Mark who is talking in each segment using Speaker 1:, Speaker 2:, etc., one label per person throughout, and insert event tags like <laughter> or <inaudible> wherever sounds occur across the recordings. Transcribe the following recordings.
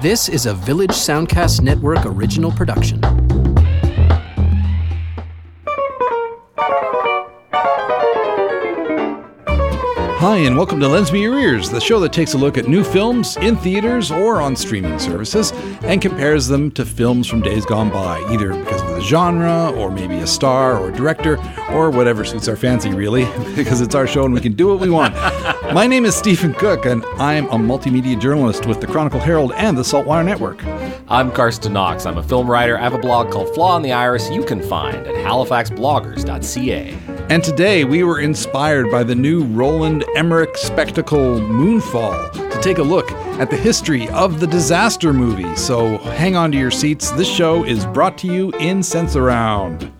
Speaker 1: This is a Village Soundcast Network original production.
Speaker 2: Hi, and welcome to Lends Me Your Ears, the show that takes a look at new films in theaters or on streaming services and compares them to films from days gone by, either because of the genre, or maybe a star or director, or whatever suits our fancy, really, <laughs> because it's our show and we can do what we want. <laughs> My name is Stephen Cook, and I'm a multimedia journalist with the Chronicle Herald and the Saltwire Network.
Speaker 3: I'm Karsten Knox. I'm a film writer. I have a blog called Flaw in the Iris you can find at halifaxbloggers.ca.
Speaker 2: And today we were inspired by the new Roland Emmerich spectacle Moonfall to take a look at the history of the disaster movie. So hang on to your seats. This show is brought to you in Sensurround.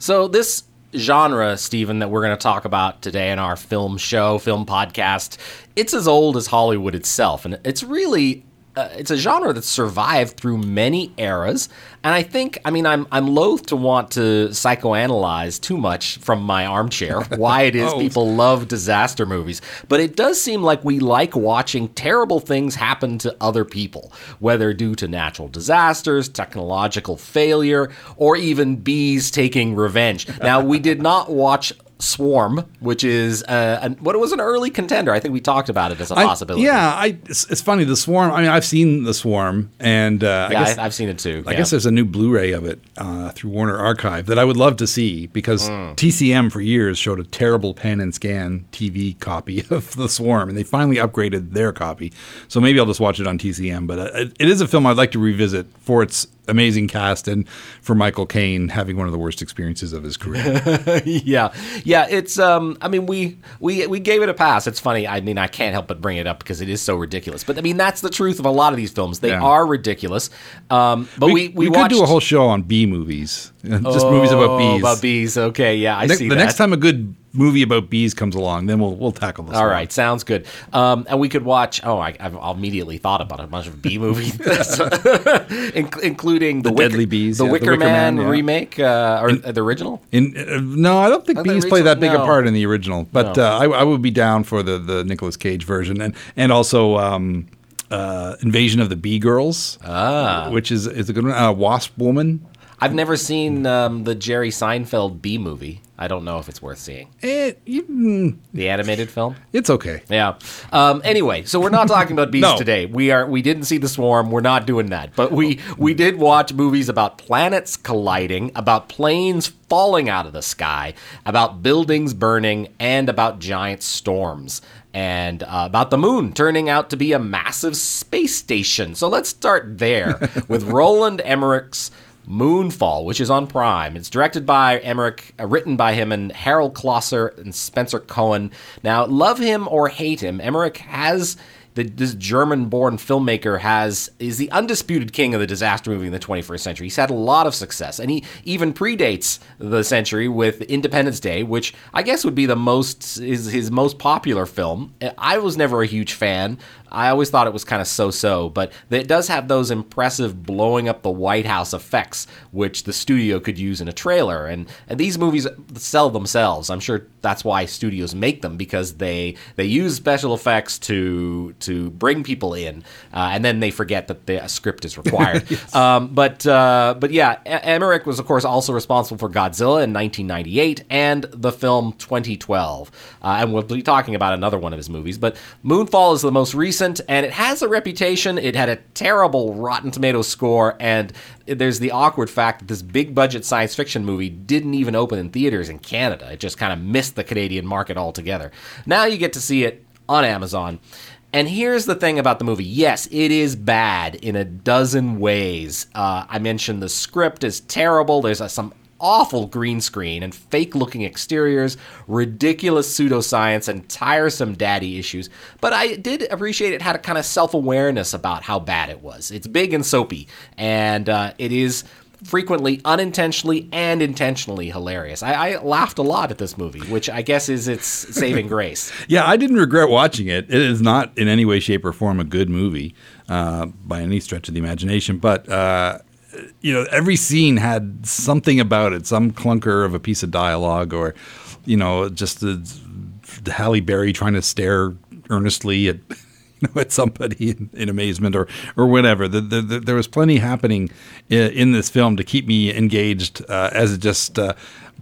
Speaker 3: So this genre, Stephen, that we're going to talk about today in our film show, film podcast, it's as old as Hollywood itself, and it's really uh, it's a genre that's survived through many eras, and I think, I mean, I'm I'm loath to want to psychoanalyze too much from my armchair <laughs> why it is
Speaker 2: Oh.
Speaker 3: people love disaster movies, but it does seem like we like watching terrible things happen to other people, whether due to natural disasters, technological failure, or even bees taking revenge. Now, we did not watch. Swarm, which is uh, an, what was an early contender. I think we talked about it as a
Speaker 2: I-
Speaker 3: possibility.
Speaker 2: yeah, I, it's, it's funny. The Swarm. I mean, I've seen the Swarm, and uh,
Speaker 3: yeah,
Speaker 2: I guess
Speaker 3: I, have seen it too.
Speaker 2: I
Speaker 3: yeah.
Speaker 2: guess there's a new Blu-ray of it uh, through Warner Archive that I would love to see because
Speaker 3: Hmm.
Speaker 2: TCM for years showed a terrible pan and scan TV copy <laughs> of The Swarm, and they finally upgraded their copy. So maybe I'll just watch it on TCM. But uh, it is a film I'd like to revisit for its amazing cast and for Michael Caine having one of the worst experiences of his career. <laughs>
Speaker 3: yeah, yeah. It's um. I mean, we we we gave it a pass. It's funny. I mean, I can't help but bring it up because it is so ridiculous. But I mean, that's the truth of a lot of these films. They
Speaker 2: Yeah.
Speaker 3: are ridiculous. Um. But we we,
Speaker 2: we,
Speaker 3: watched
Speaker 2: could do a whole show on bee movies, <laughs> just movies about
Speaker 3: Oh,
Speaker 2: bees.
Speaker 3: About bees. Okay. Yeah, I
Speaker 2: Ne-
Speaker 3: see
Speaker 2: the
Speaker 3: that.
Speaker 2: next time a good movie about bees comes along, then we'll we'll tackle this.
Speaker 3: All right, sounds good. Um, and we could watch. Oh, I, I've immediately thought about a bunch of bee movies, <laughs> <laughs> In- including the,
Speaker 2: The
Speaker 3: Wicker-
Speaker 2: Deadly Bees,
Speaker 3: the
Speaker 2: yeah, The
Speaker 3: Wicker,
Speaker 2: Wicker
Speaker 3: Man,
Speaker 2: Man, yeah.
Speaker 3: remake, uh, or the original.
Speaker 2: In, uh, no, I don't think
Speaker 3: Oh,
Speaker 2: bees play that big
Speaker 3: no.
Speaker 2: a part in the original, but
Speaker 3: No.
Speaker 2: uh, I, I would be down for the the Nicolas Cage version, and and also um, uh, Invasion of the Bee Girls,
Speaker 3: Ah.
Speaker 2: which is is a good one. Uh, Wasp Woman.
Speaker 3: I've never seen um, the Jerry Seinfeld B movie. I don't know if it's worth seeing.
Speaker 2: Eh, you, mm,
Speaker 3: The animated film.
Speaker 2: it's okay.
Speaker 3: Yeah. Um, anyway, so we're not talking about <laughs> bees
Speaker 2: No.
Speaker 3: today. We are. We didn't see the swarm. We're not doing that. But we we did watch movies about planets colliding, about planes falling out of the sky, about buildings burning, and about giant storms. And uh, about the moon turning out to be a massive space station. So let's start there <laughs> with Roland Emmerich's Moonfall, which is on Prime. It's directed by Emmerich, uh, written by him and Harald Kloser and Spencer Cohen. Now, love him or hate him, Emmerich has the, this German-born filmmaker has is the undisputed king of the disaster movie in the 21st century. He's had a lot of success, and he even predates the century with Independence Day, which I guess would be the most is his most popular film. I was never a huge fan. I always thought it was kind of so-so, but it does have those impressive blowing up the White House effects, which the studio could use in a trailer. And, and these movies sell themselves. I'm sure that's why studios make them because they they use special effects to to bring people in, uh, and then they forget that the script is <laughs> required. um, but uh, but yeah, Emmerich was of course also responsible for Godzilla in 1998 and the film 2012, uh, and we'll be talking about another one of his movies. But Moonfall is the most recent, and it has a reputation. It had a terrible Rotten Tomatoes score, and there's the awkward fact that this big budget science fiction movie didn't even open in theaters in Canada. It just kind of missed the Canadian market altogether. Now you get to see it on Amazon. And here's the thing about the movie. Yes, it is bad in a dozen ways. Uh, I mentioned the script is terrible. There's some awful green screen and fake looking exteriors, ridiculous pseudoscience, and tiresome daddy issues. But I did appreciate it had a kind of self awareness about how bad it was. It's big and soapy, and uh, it is frequently unintentionally and intentionally hilarious. I, I laughed a lot at this movie, which I guess is its saving grace. <laughs>
Speaker 2: Yeah, I didn't regret watching it. It is not in any way, shape, or form a good movie uh, by any stretch of the imagination. But uh, you know, every scene had something about it, some clunker of a piece of dialogue, or you know, just a Halle Berry trying to stare earnestly at <laughs> at somebody in, in amazement or or whatever. The, the, the, there was plenty happening in, in, this film to keep me engaged uh, as it just uh,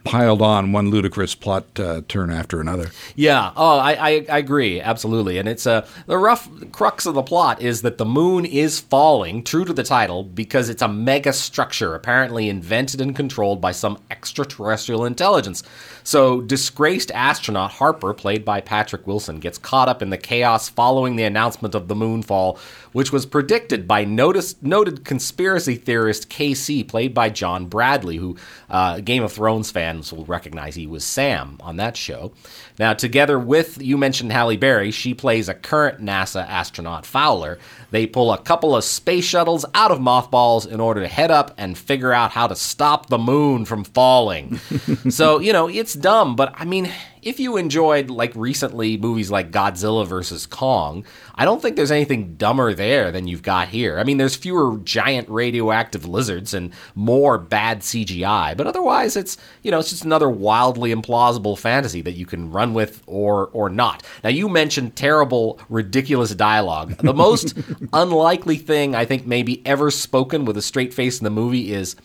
Speaker 2: piled on one ludicrous plot uh, turn after another.
Speaker 3: Yeah. Oh, I, I, I agree absolutely. And it's uh, the rough crux of the plot is that the moon is falling, true to the title, because it's a mega structure apparently invented and controlled by some extraterrestrial intelligence. So, disgraced astronaut Harper, played by Patrick Wilson, gets caught up in the chaos following the announcement of the moonfall, which was predicted by noticed, noted conspiracy theorist KC, played by John Bradley, who uh, Game of Thrones fans will recognize he was Sam on that show. Now, together with, you mentioned Halle Berry, she plays a current NASA astronaut, Fowler. They pull a couple of space shuttles out of mothballs in order to head up and figure out how to stop the moon from falling. <laughs> so, you know, it's dumb, but I mean, if you enjoyed like recently movies like Godzilla versus Kong, I don't think there's anything dumber there than you've got here. I mean, there's fewer giant radioactive lizards and more bad CGI, but otherwise it's, you know, it's just another wildly implausible fantasy that you can run with or or not. Now you mentioned terrible ridiculous dialogue. The <laughs> most unlikely thing I think maybe ever spoken with a straight face in the movie is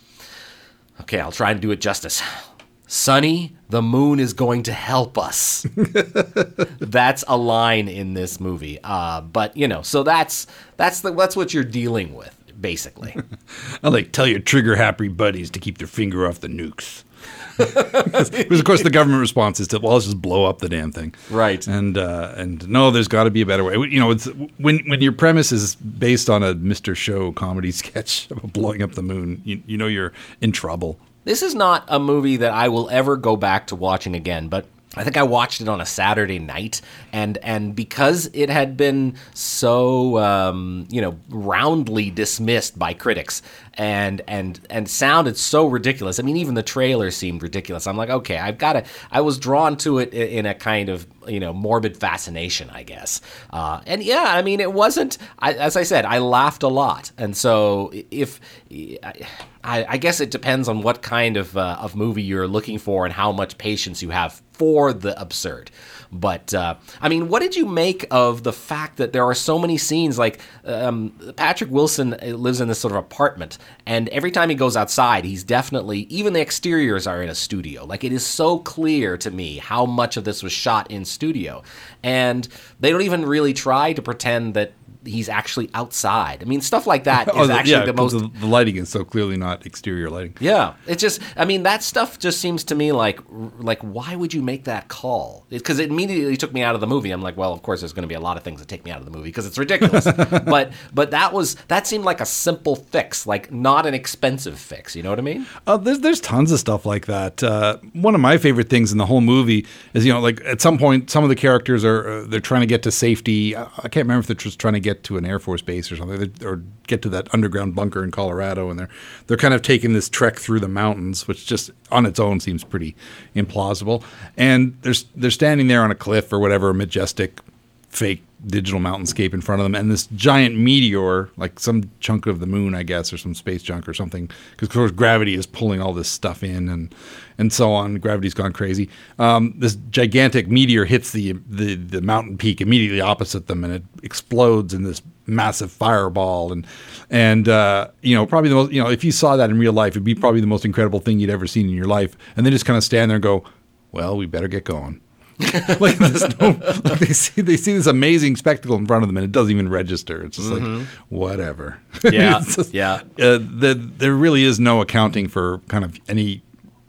Speaker 3: Okay, I'll try and do it justice. Sonny, the moon is going to help us. <laughs> that's a line in this movie. Uh, but you know, so that's that's the that's what you're dealing with, basically. <laughs>
Speaker 2: I like tell your trigger happy buddies to keep their finger off the nukes. <laughs> because of course the government response is to well let's just blow up the damn thing
Speaker 3: right
Speaker 2: and uh, and no there's got to be a better way you know it's when when your premise is based on a Mr. Show comedy sketch about blowing up the moon you, you know you're in trouble
Speaker 3: this is not a movie that I will ever go back to watching again, but I think I watched it on a Saturday night, and and because it had been so um, you know roundly dismissed by critics, and and and sounded so ridiculous. I mean, even the trailer seemed ridiculous. I'm like, okay, I've got to. I was drawn to it in a kind of you know morbid fascination, I guess. Uh, and yeah, I mean, it wasn't. I, as I said, I laughed a lot, and so if. I, I guess it depends on what kind of uh, of movie you're looking for and how much patience you have for the absurd. But uh, I mean, what did you make of the fact that there are so many scenes? Like um, Patrick Wilson uh, lives in this sort of apartment, and every time he goes outside, he's definitely even the exteriors are in a studio. Like it is so clear to me how much of this was shot in studio, and they don't even really try to pretend that he's actually outside. I mean, stuff like that <laughs> oh, is oh, actually
Speaker 2: yeah,
Speaker 3: the most.
Speaker 2: The, the, lighting is so clearly not exterior lighting.
Speaker 3: Yeah, it's just. I mean, that stuff just seems to me like like why would you make that call? Because it, it, immediately took me out of the movie. I'm like, well, of course, there's going to be a lot of things that take me out of the movie because it's ridiculous. <laughs> but but that was that seemed like a simple fix, like not an expensive fix. You know what I mean?
Speaker 2: Uh, there's there's tons of stuff like that. Uh, one of my favorite things in the whole movie is you know like at some point some of the characters are uh, they're trying to get to safety. I, I can't remember if they're just trying to get to an Air Force base or something, or get to that underground bunker in Colorado, and they're they're kind of taking this trek through the mountains, which just on its own seems pretty implausible. And they're they're standing there on a cliff or whatever, a majestic fake digital mountainscape in front of them, and this giant meteor, like some chunk of the moon, I guess, or some space junk or something, because of course gravity is pulling all this stuff in, and and so on. Gravity's gone crazy. Um, this gigantic meteor hits the, the the mountain peak immediately opposite them, and it explodes in this massive fireball, and and uh, you know probably the most you know if you saw that in real life, it'd be probably the most incredible thing you'd ever seen in your life, and then just kind of stand there and go, well, we better get going. <laughs> like, no, like they see they see this amazing spectacle in front of them, and it doesn't even register. It's just mm-hmm. like whatever.
Speaker 3: Yeah, <laughs> just, yeah.
Speaker 2: Uh, the, there really is no accounting for kind of any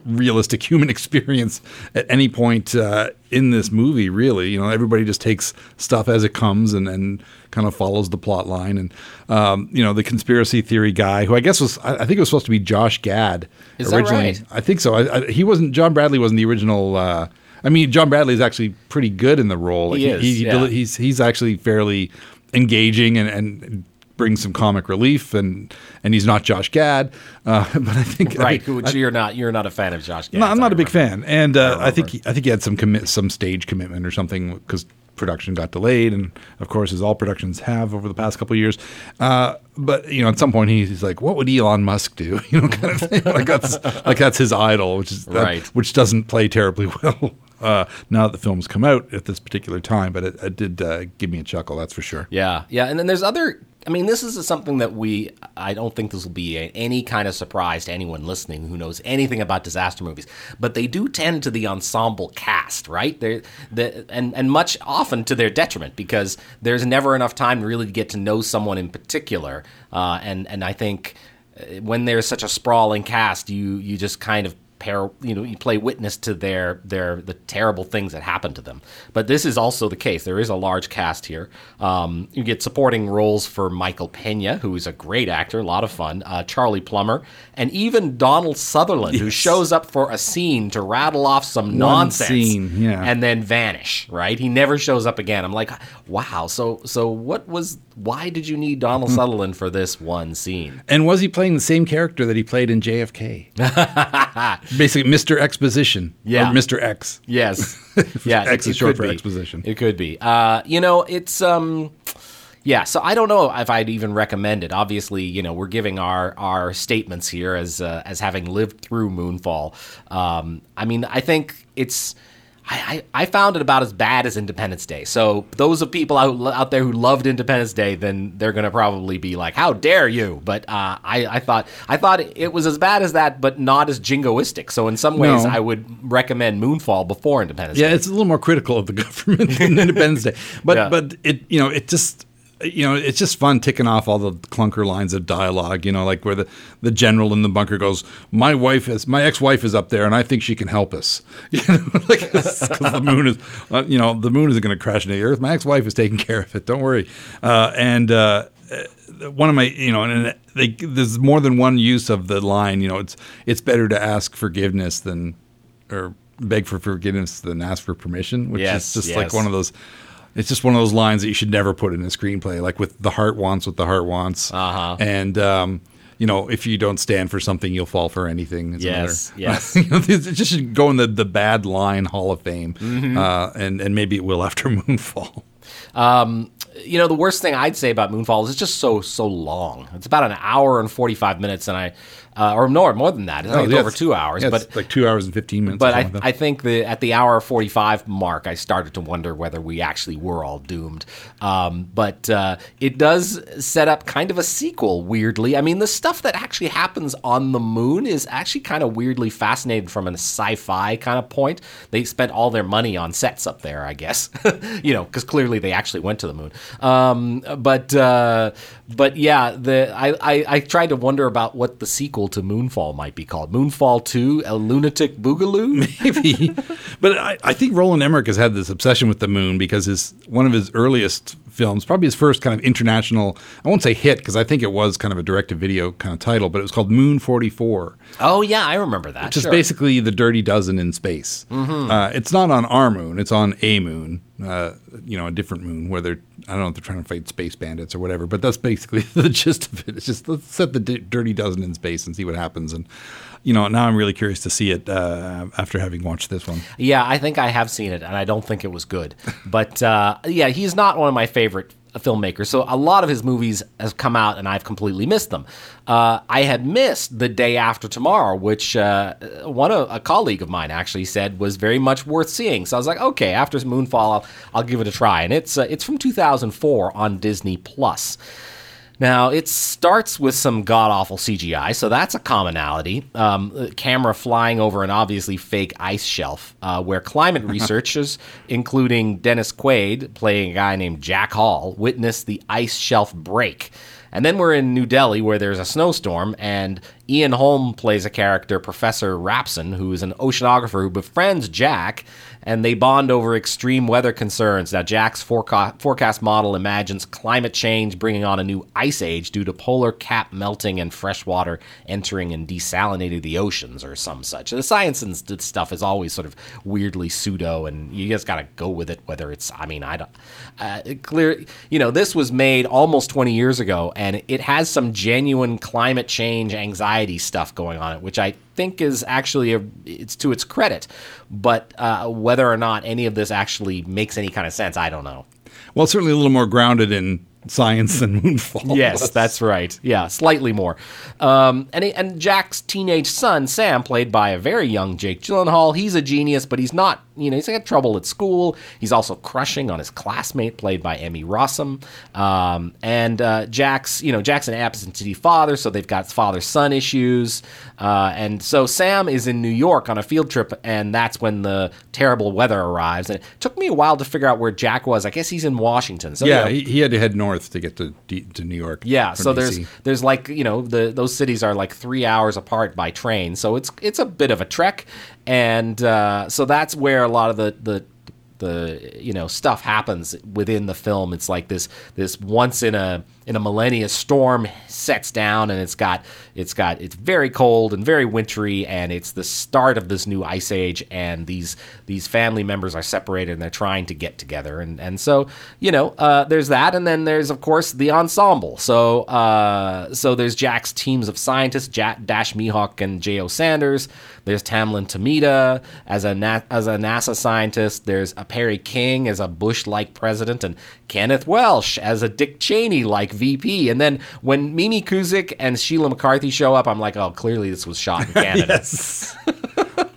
Speaker 2: realistic <laughs> human experience at any point uh, in this movie. Really, you know, everybody just takes stuff as it comes and and kind of follows the plot line. And um, you know, the conspiracy theory guy, who I guess was I, I think it was supposed to be Josh Gad
Speaker 3: Is
Speaker 2: originally.
Speaker 3: That right?
Speaker 2: I think so. I, I, he wasn't. John Bradley wasn't the original. Uh, I mean, John Bradley is actually pretty good in the role.
Speaker 3: He, is. He,
Speaker 2: yeah. He's he's actually fairly engaging and, and brings some comic relief, and and he's not Josh Gad. Uh, <laughs> but I think
Speaker 3: right,
Speaker 2: I,
Speaker 3: which I, you're not you're not a fan of Josh Gad.
Speaker 2: No, I'm not a big fan, and uh, I, I, think he, I think he had some commit some stage commitment or something because production got delayed, and of course, as all productions have over the past couple of years. Uh, but you know, at some point, he's, he's like, "What would Elon Musk do?" <laughs> You know, kind of thing. like that's like that's his idol, which is that,
Speaker 3: Right.
Speaker 2: which doesn't play terribly <laughs> well. Uh, now that the film's come out at this particular time, but it, it did uh, give me a chuckle, that's for sure.
Speaker 3: Yeah, yeah, and then there's other. I mean, this is something that we. I don't think this will be any kind of surprise to anyone listening who knows anything about disaster movies. But they do tend to the ensemble cast, right? They, the and and much often to their detriment because there's never enough time to really get to know someone in particular. Uh, and and I think uh, when there's such a sprawling cast, you you just kind of pair you know you play witness to their their the terrible things that happen to them. But this is also the case. There is a large cast here. Um, you get supporting roles for michael pena who is a great actor a lot of fun uh, charlie plummer and even donald sutherland who shows up for a scene to rattle off some nonsense
Speaker 2: scene, yeah.
Speaker 3: and then vanish right? He never shows up again. I'm like wow. So so what was why did you need donald <laughs> Sutherland for this one scene?
Speaker 2: And was he playing the same character that he played in JFK? <laughs> Basically, Mr. Exposition.
Speaker 3: Yeah.
Speaker 2: Or Mr. X.
Speaker 3: Yes. <laughs> Yeah.
Speaker 2: X
Speaker 3: it-
Speaker 2: is
Speaker 3: it
Speaker 2: short for
Speaker 3: be.
Speaker 2: exposition.
Speaker 3: It could be. Uh, you know, it's um yeah, so I don't know if I'd even recommend it. Obviously, you know, we're giving our our statements here as uh, as having lived through Moonfall. Um, I mean, I think it's I, I, I found it about as bad as Independence Day. So those of people out, out there who loved Independence Day, then they're going to probably be like, "How dare you!" But uh, I, I thought I thought it was as bad as that, but not as jingoistic. So in some ways,
Speaker 2: No.
Speaker 3: I would recommend Moonfall before Independence Day.
Speaker 2: Yeah,
Speaker 3: Day.
Speaker 2: it's a little more critical of the <laughs> government than Independence Day. But
Speaker 3: Yeah.
Speaker 2: but it you know it just you know it's just fun ticking off all the clunker lines of dialogue. You know, like where the the general in the bunker goes, "My wife is my ex wife is up there, and I think she can help us." <laughs> You know, <laughs> like because the moon is uh, you know the moon isn't going to crash into the earth. My ex wife is taking <laughs> care of it. Don't worry. Uh, and uh, one of my you know and they, there's more than one use of the line. You know, it's it's better to ask forgiveness than or beg for forgiveness than ask for permission, which
Speaker 3: Yes,
Speaker 2: is just
Speaker 3: yes.
Speaker 2: like one of those. It's just one of those lines that you should never put in a screenplay. Like with the heart wants what the heart wants,
Speaker 3: Uh-huh.
Speaker 2: and um, you know if you don't stand for something, you'll fall for anything. It's
Speaker 3: Yes,
Speaker 2: another-
Speaker 3: yes. <laughs>
Speaker 2: You know, <laughs> it just should go in the the bad line Hall of Fame,
Speaker 3: Mm-hmm.
Speaker 2: uh, and and maybe it will after <laughs> Moonfall.
Speaker 3: you know, the worst thing I'd say about Moonfall is it's just so so long. It's about an hour and forty five minutes, and I, uh, or more more than that. It's
Speaker 2: yeah,
Speaker 3: over two hours.
Speaker 2: yeah,
Speaker 3: but
Speaker 2: it's like two hours and fifteen minutes.
Speaker 3: but I,
Speaker 2: like.
Speaker 3: I think the at the hour forty five mark, I started to wonder whether we actually were all doomed. Um, but uh, it does set up kind of a sequel. Weirdly, I mean, the stuff that actually happens on the moon is actually kind of weirdly fascinating from a sci-fi kind of point. They spent all their money on sets up there, I guess. <laughs> you know, because clearly they actually went to the moon. Um, but uh, but yeah, the I, I I tried to wonder about what the sequel to Moonfall might be called. Moonfall Two: A Lunatic Boogaloo. <laughs>
Speaker 2: maybe. but I, I think Roland Emmerich has had this obsession with the moon because his one of his earliest films, probably his first kind of international, I won't say hit because I think it was kind of a direct to video kind of title, but it was called Moon 44,
Speaker 3: oh yeah, I remember that.
Speaker 2: which is basically the Dirty Dozen in space. Uh, it's not on our moon, it's on a moon, uh, you know, a different moon where they're, I don't know if they're trying to fight space bandits or whatever, but that's basically <laughs> the gist of it. It's just let's set the D- Dirty Dozen in space and see what happens. And, you know, now I'm really curious to see it uh, after having watched this one.
Speaker 3: Yeah, I think I have seen it, and I don't think it was good. <laughs> But uh, yeah, he's not one of my favorite filmmakers. So a lot of his movies have come out, and I've completely missed them. Uh, I had missed The Day After Tomorrow, which uh, one of, a colleague of mine actually said was very much worth seeing. So I was like, okay, after Moonfall, I'll, I'll give it a try. And it's uh, it's from 2004 on Disney Plus. Now, it starts with some god awful CGI, so that's a commonality. Um, camera flying over an obviously fake ice shelf, uh, where climate <laughs> researchers, including Dennis Quaid, playing a guy named Jack Hall, witness the ice shelf break. And then we're in New Delhi, where there's a snowstorm, and Ian Holm plays a character, Professor Rapson, who is an oceanographer who befriends Jack, and they bond over extreme weather concerns. Now, Jack's foreca- forecast model imagines climate change bringing on a new ice age due to polar cap melting and fresh water entering and desalinating the oceans, or some such. The science and st- stuff is always sort of weirdly pseudo, and you just got to go with it. Whether it's, I mean, I don't uh, clear. You know, this was made almost 20 years ago, and it has some genuine climate change anxiety stuff going on, it, which I think is actually a, it's to its credit. But uh, whether or not any of this actually makes any kind of sense, I don't know.
Speaker 2: Well, certainly a little more grounded in science than Moonfall.
Speaker 3: Yes,
Speaker 2: was.
Speaker 3: that's right. Yeah, slightly more. Um, and and Jack's teenage son Sam, played by a very young Jake Gyllenhaal, he's a genius, but he's not. You know, he's got trouble at school. He's also crushing on his classmate, played by Emmy Rossum. Um, and uh, Jack's, you know, Jack's an absentee father, so they've got father-son issues. Uh, and so Sam is in New York on a field trip, and that's when the terrible weather arrives. And it took me a while to figure out where Jack was. I guess he's in Washington. So
Speaker 2: yeah,
Speaker 3: you know,
Speaker 2: he, he had to head north to get to D- to New York.
Speaker 3: yeah, so
Speaker 2: DC.
Speaker 3: there's there's like you know the those cities are like three hours apart by train, so it's it's a bit of a trek, and uh, so that's where a lot of the the the you know stuff happens within the film. It's like this this once in a in a millennia storm sets down, and it's got it's got it's very cold and very wintry, and it's the start of this new ice age, and these these family members are separated and they're trying to get together, and and so you know uh, there's that, and then there's of course the ensemble. So uh, so there's Jack's teams of scientists, Jack, Dash Mihok and Jay O. Sanders. There's Tamlin Tomita as a Na- as a NASA scientist. There's a Perry King as a Bush-like president, and Kenneth Welsh as a Dick Cheney-like VP. And then when Mimi Kuzyk and Sheila McCarthy show up, I'm like, oh, clearly this was shot in <laughs> Canada.
Speaker 2: yes. <laughs>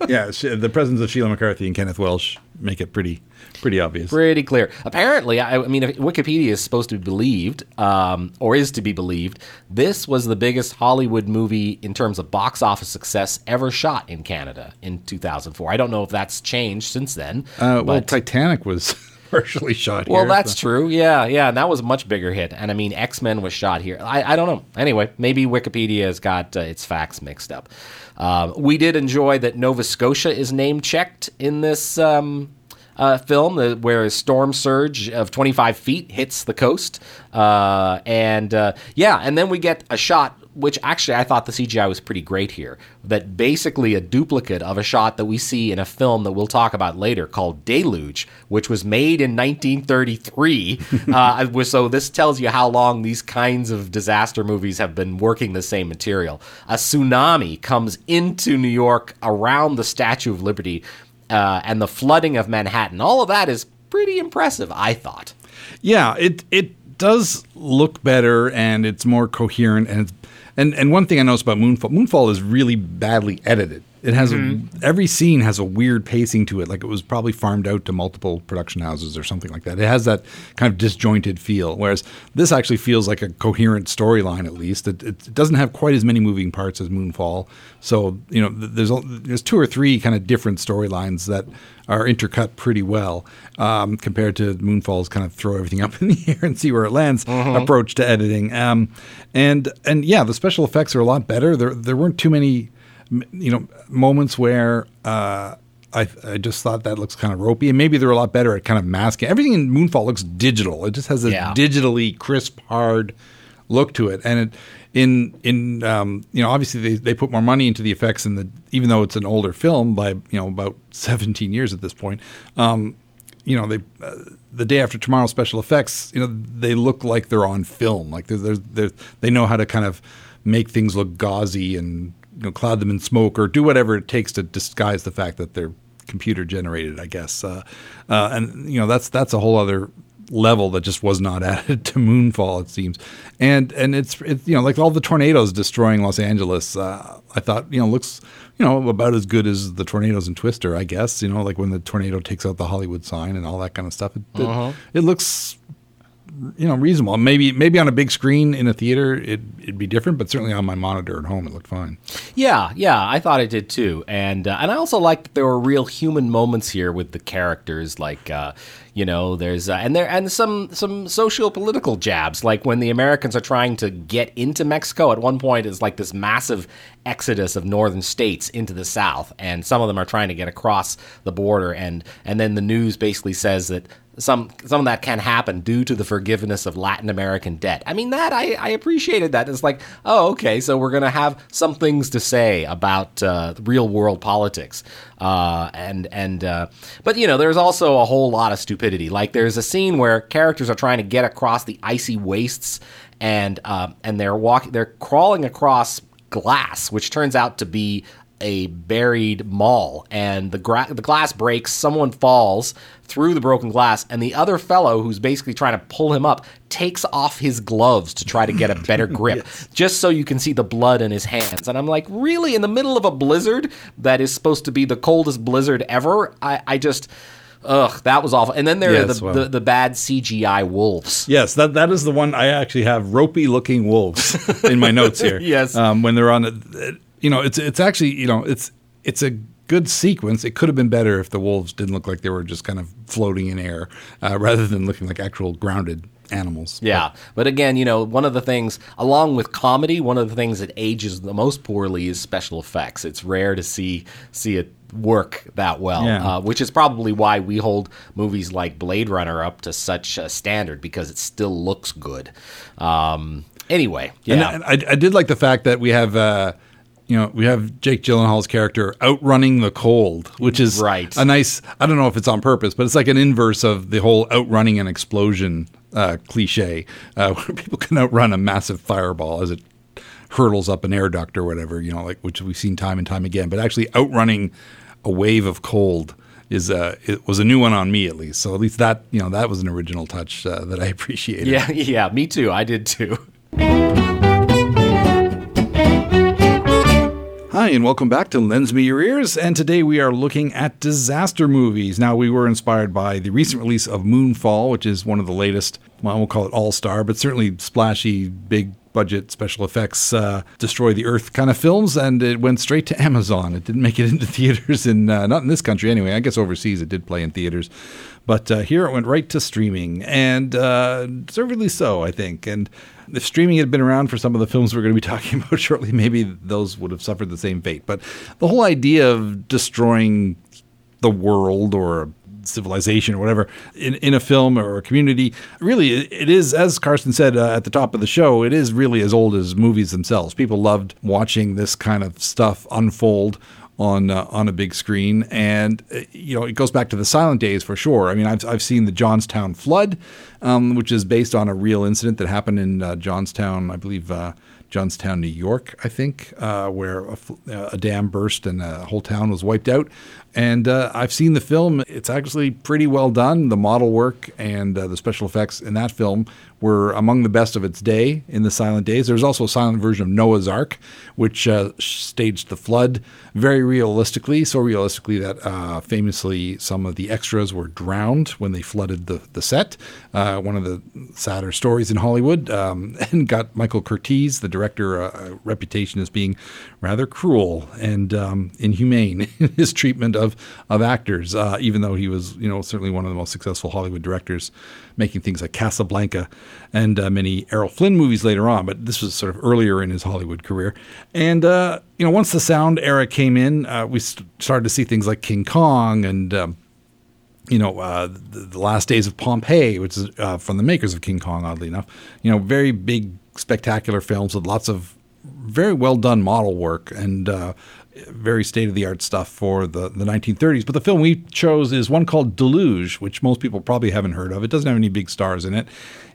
Speaker 2: yeah, the presence of Sheila McCarthy and Kenneth Welsh make it pretty pretty obvious.
Speaker 3: Pretty clear. Apparently, I, I mean, if Wikipedia is supposed to be believed, um, or is to be believed, this was the biggest Hollywood movie in terms of box office success ever shot in Canada in 2004. I don't know if that's changed since then.
Speaker 2: Uh, well, Titanic was partially shot here.
Speaker 3: Well, that's
Speaker 2: so-
Speaker 3: true. Yeah, yeah, and that was a much bigger hit. And I mean, X Men was shot here. I, I don't know. Anyway, maybe Wikipedia has got uh, its facts mixed up. Um, we did enjoy that Nova Scotia is name checked in this um, uh, film, uh, where a storm surge of 25 feet hits the coast. Uh, and uh, yeah, and then we get a shot. Which actually, I thought the CGI was pretty great here. That basically a duplicate of a shot that we see in a film that we'll talk about later called Deluge, which was made in 1933. <laughs> uh, so this tells you how long these kinds of disaster movies have been working the same material. A tsunami comes into New York around the Statue of Liberty, uh, and the flooding of Manhattan. All of that is pretty impressive, I thought.
Speaker 2: Yeah, it it does look better and it's more coherent and it's, and and one thing I noticed about Moonfall, Moonfall is really badly edited. It has a, every scene has a weird pacing to it, like it was probably farmed out to multiple production houses or something like that. It has that kind of disjointed feel, whereas this actually feels like a coherent storyline. At least it, it doesn't have quite as many moving parts as Moonfall. So you know, there's there's two or three kind of different storylines that are intercut pretty well um, compared to Moonfall's kind of throw everything up <laughs> in the air and see where it lands approach to editing. Um, and and yeah, the special effects are a lot better. There there weren't too many you know moments where uh, I I just thought that looks kind of ropey, and maybe they're a lot better at kind of masking. Everything in Moonfall looks digital. It just has a
Speaker 3: Yeah.
Speaker 2: digitally crisp, hard look to it, and it in in um, you know obviously they, they put more money into the effects in the even though it's an older film by you know about 17 years at this point. Um, you know they uh, the day after tomorrow special effects you know they look like they're on film like they're, they're, they're, they know how to kind of make things look gauzy and you know cloud them in smoke or do whatever it takes to disguise the fact that they're computer generated i guess. Uh, uh, and you know that's that's a whole other level that just was not <laughs> added to moonfall it seems. And and it's it's you know like all the tornadoes destroying los angeles uh, i thought you know looks you know about as good as the tornadoes in twister i guess. You know like when the tornado takes out the hollywood sign and all that kind of stuff it, it, it looks you know reasonable maybe maybe on a big screen in a theater it, it'd be different but certainly on my monitor at home it looked fine
Speaker 3: Yeah, yeah, I thought it did too, and uh, and I also liked that there were real human moments here with the characters, like uh, you know, there's uh, and there and some some socio political jabs, like when the Americans are trying to get into Mexico. At one point, it's like this massive exodus of northern states into the south, and some of them are trying to get across the border, and and then the news basically says that some some of that can happen due to the forgiveness of Latin American debt. I mean that I, I appreciated that. It's like, oh, okay, so we're gonna have some things to say about uh, real world politics, uh, and and uh, but you know there's also a whole lot of stupidity. Like there's a scene where characters are trying to get across the icy wastes, and uh, and they're walking, they're crawling across glass, which turns out to be a buried mall, and the gra- the glass breaks. Someone falls through the broken glass, and the other fellow, who's basically trying to pull him up, takes off his gloves to try to get a better <laughs> grip, just so you can see the blood in his hands. And I'm like, really, in the middle of a blizzard that is supposed to be the coldest blizzard ever? I, I just. Ugh, that was awful. And then there
Speaker 2: Yes,
Speaker 3: are the,
Speaker 2: well.
Speaker 3: the, the bad CGI wolves.
Speaker 2: Yes, that that is the one I actually have ropey looking wolves <laughs> in my notes here.
Speaker 3: Yes.
Speaker 2: um, when they're on it, you know, it's it's actually you know it's it's a good sequence. It could have been better if the wolves didn't look like they were just kind of floating in air uh, rather than looking like actual grounded animals.
Speaker 3: Yeah. But again, you know, one of the things, along with comedy, one of the things that ages the most poorly is special effects. It's rare to see see it work that well,
Speaker 2: Yeah.
Speaker 3: uh, which is probably why we hold movies like Blade Runner up to such a standard because it still looks good. Um, anyway, yeah.
Speaker 2: And, I, I did like the fact that we have, uh, you know, we have Jake Gyllenhaal's character outrunning the cold, which is
Speaker 3: Right.
Speaker 2: a nice. I don't know if it's on purpose, but it's like an inverse of the whole outrunning an explosion uh, cliche, uh, <laughs> where people can outrun a massive fireball as it hurtles up an air duct or whatever. You know, like which we've seen time and time again. But actually outrunning a wave of cold. Is uh, it was a new one on me at least. So at least that you know that was an original touch uh, that I <laughs> appreciated.
Speaker 3: yeah, <laughs> yeah, me too. I did too.
Speaker 2: And welcome back to Lends Me Your Ears. And today we are looking at disaster movies. Now, we were inspired by the recent release of Moonfall, which is one of the latest, well, we'll call it all star, but certainly splashy, big budget special effects, uh, destroy the earth kind of films. And it went straight to <laughs> Amazon. It didn't make it into theaters, in, uh, not in this country anyway. I guess overseas it did play in theaters. But uh, here it went right to streaming, and uh, deservedly so, I think. And if streaming had been around for some of the films we're going to be <laughs> talking about shortly, maybe those would have suffered the same fate. But the whole idea of destroying the world or civilization or whatever in, in a film or a community, really, it is, as Carson said uh, at the top of the show, it is really as old as movies themselves. People loved watching this kind of stuff unfold on uh, on a big screen, and uh, you know it goes back to the silent days for sure. I mean, I've I've seen the Johnstown flood, um, which is based on a real incident that happened in uh, Johnstown, I believe. Uh, Johnstown, New York, I think, uh, where a, a dam burst and a whole town was wiped out. And I've seen the film. It's actually pretty well done. The model work and the special effects in that film were among the best of its day in the silent days. There's also a silent version of Noah's Ark, which uh, staged the flood very realistically, so realistically that uh, famously some of the extras were drowned when they flooded the, the set. Uh, one of the sadder stories in Hollywood, um, <laughs> and got Michael Curtiz, the director, uh, a reputation as being rather cruel and um, inhumane <laughs> in his treatment of of actors. Uh, even though he was, you know, certainly one of the most successful Hollywood directors, making things like Casablanca and uh, many Errol Flynn movies later on. But this was sort of earlier in his Hollywood career. And uh, you know, once the sound era came in, uh, we st- started to see things like King Kong and. Um, you know, uh, the, the Last Days of Pompeii, which is uh, from the makers of King Kong, oddly enough. You know, very big, spectacular films with lots of very well done model work and uh, very state of the art stuff for the, the 1930s. But the film we chose is one called Deluge, which most people probably haven't heard of. It doesn't have any big stars in it.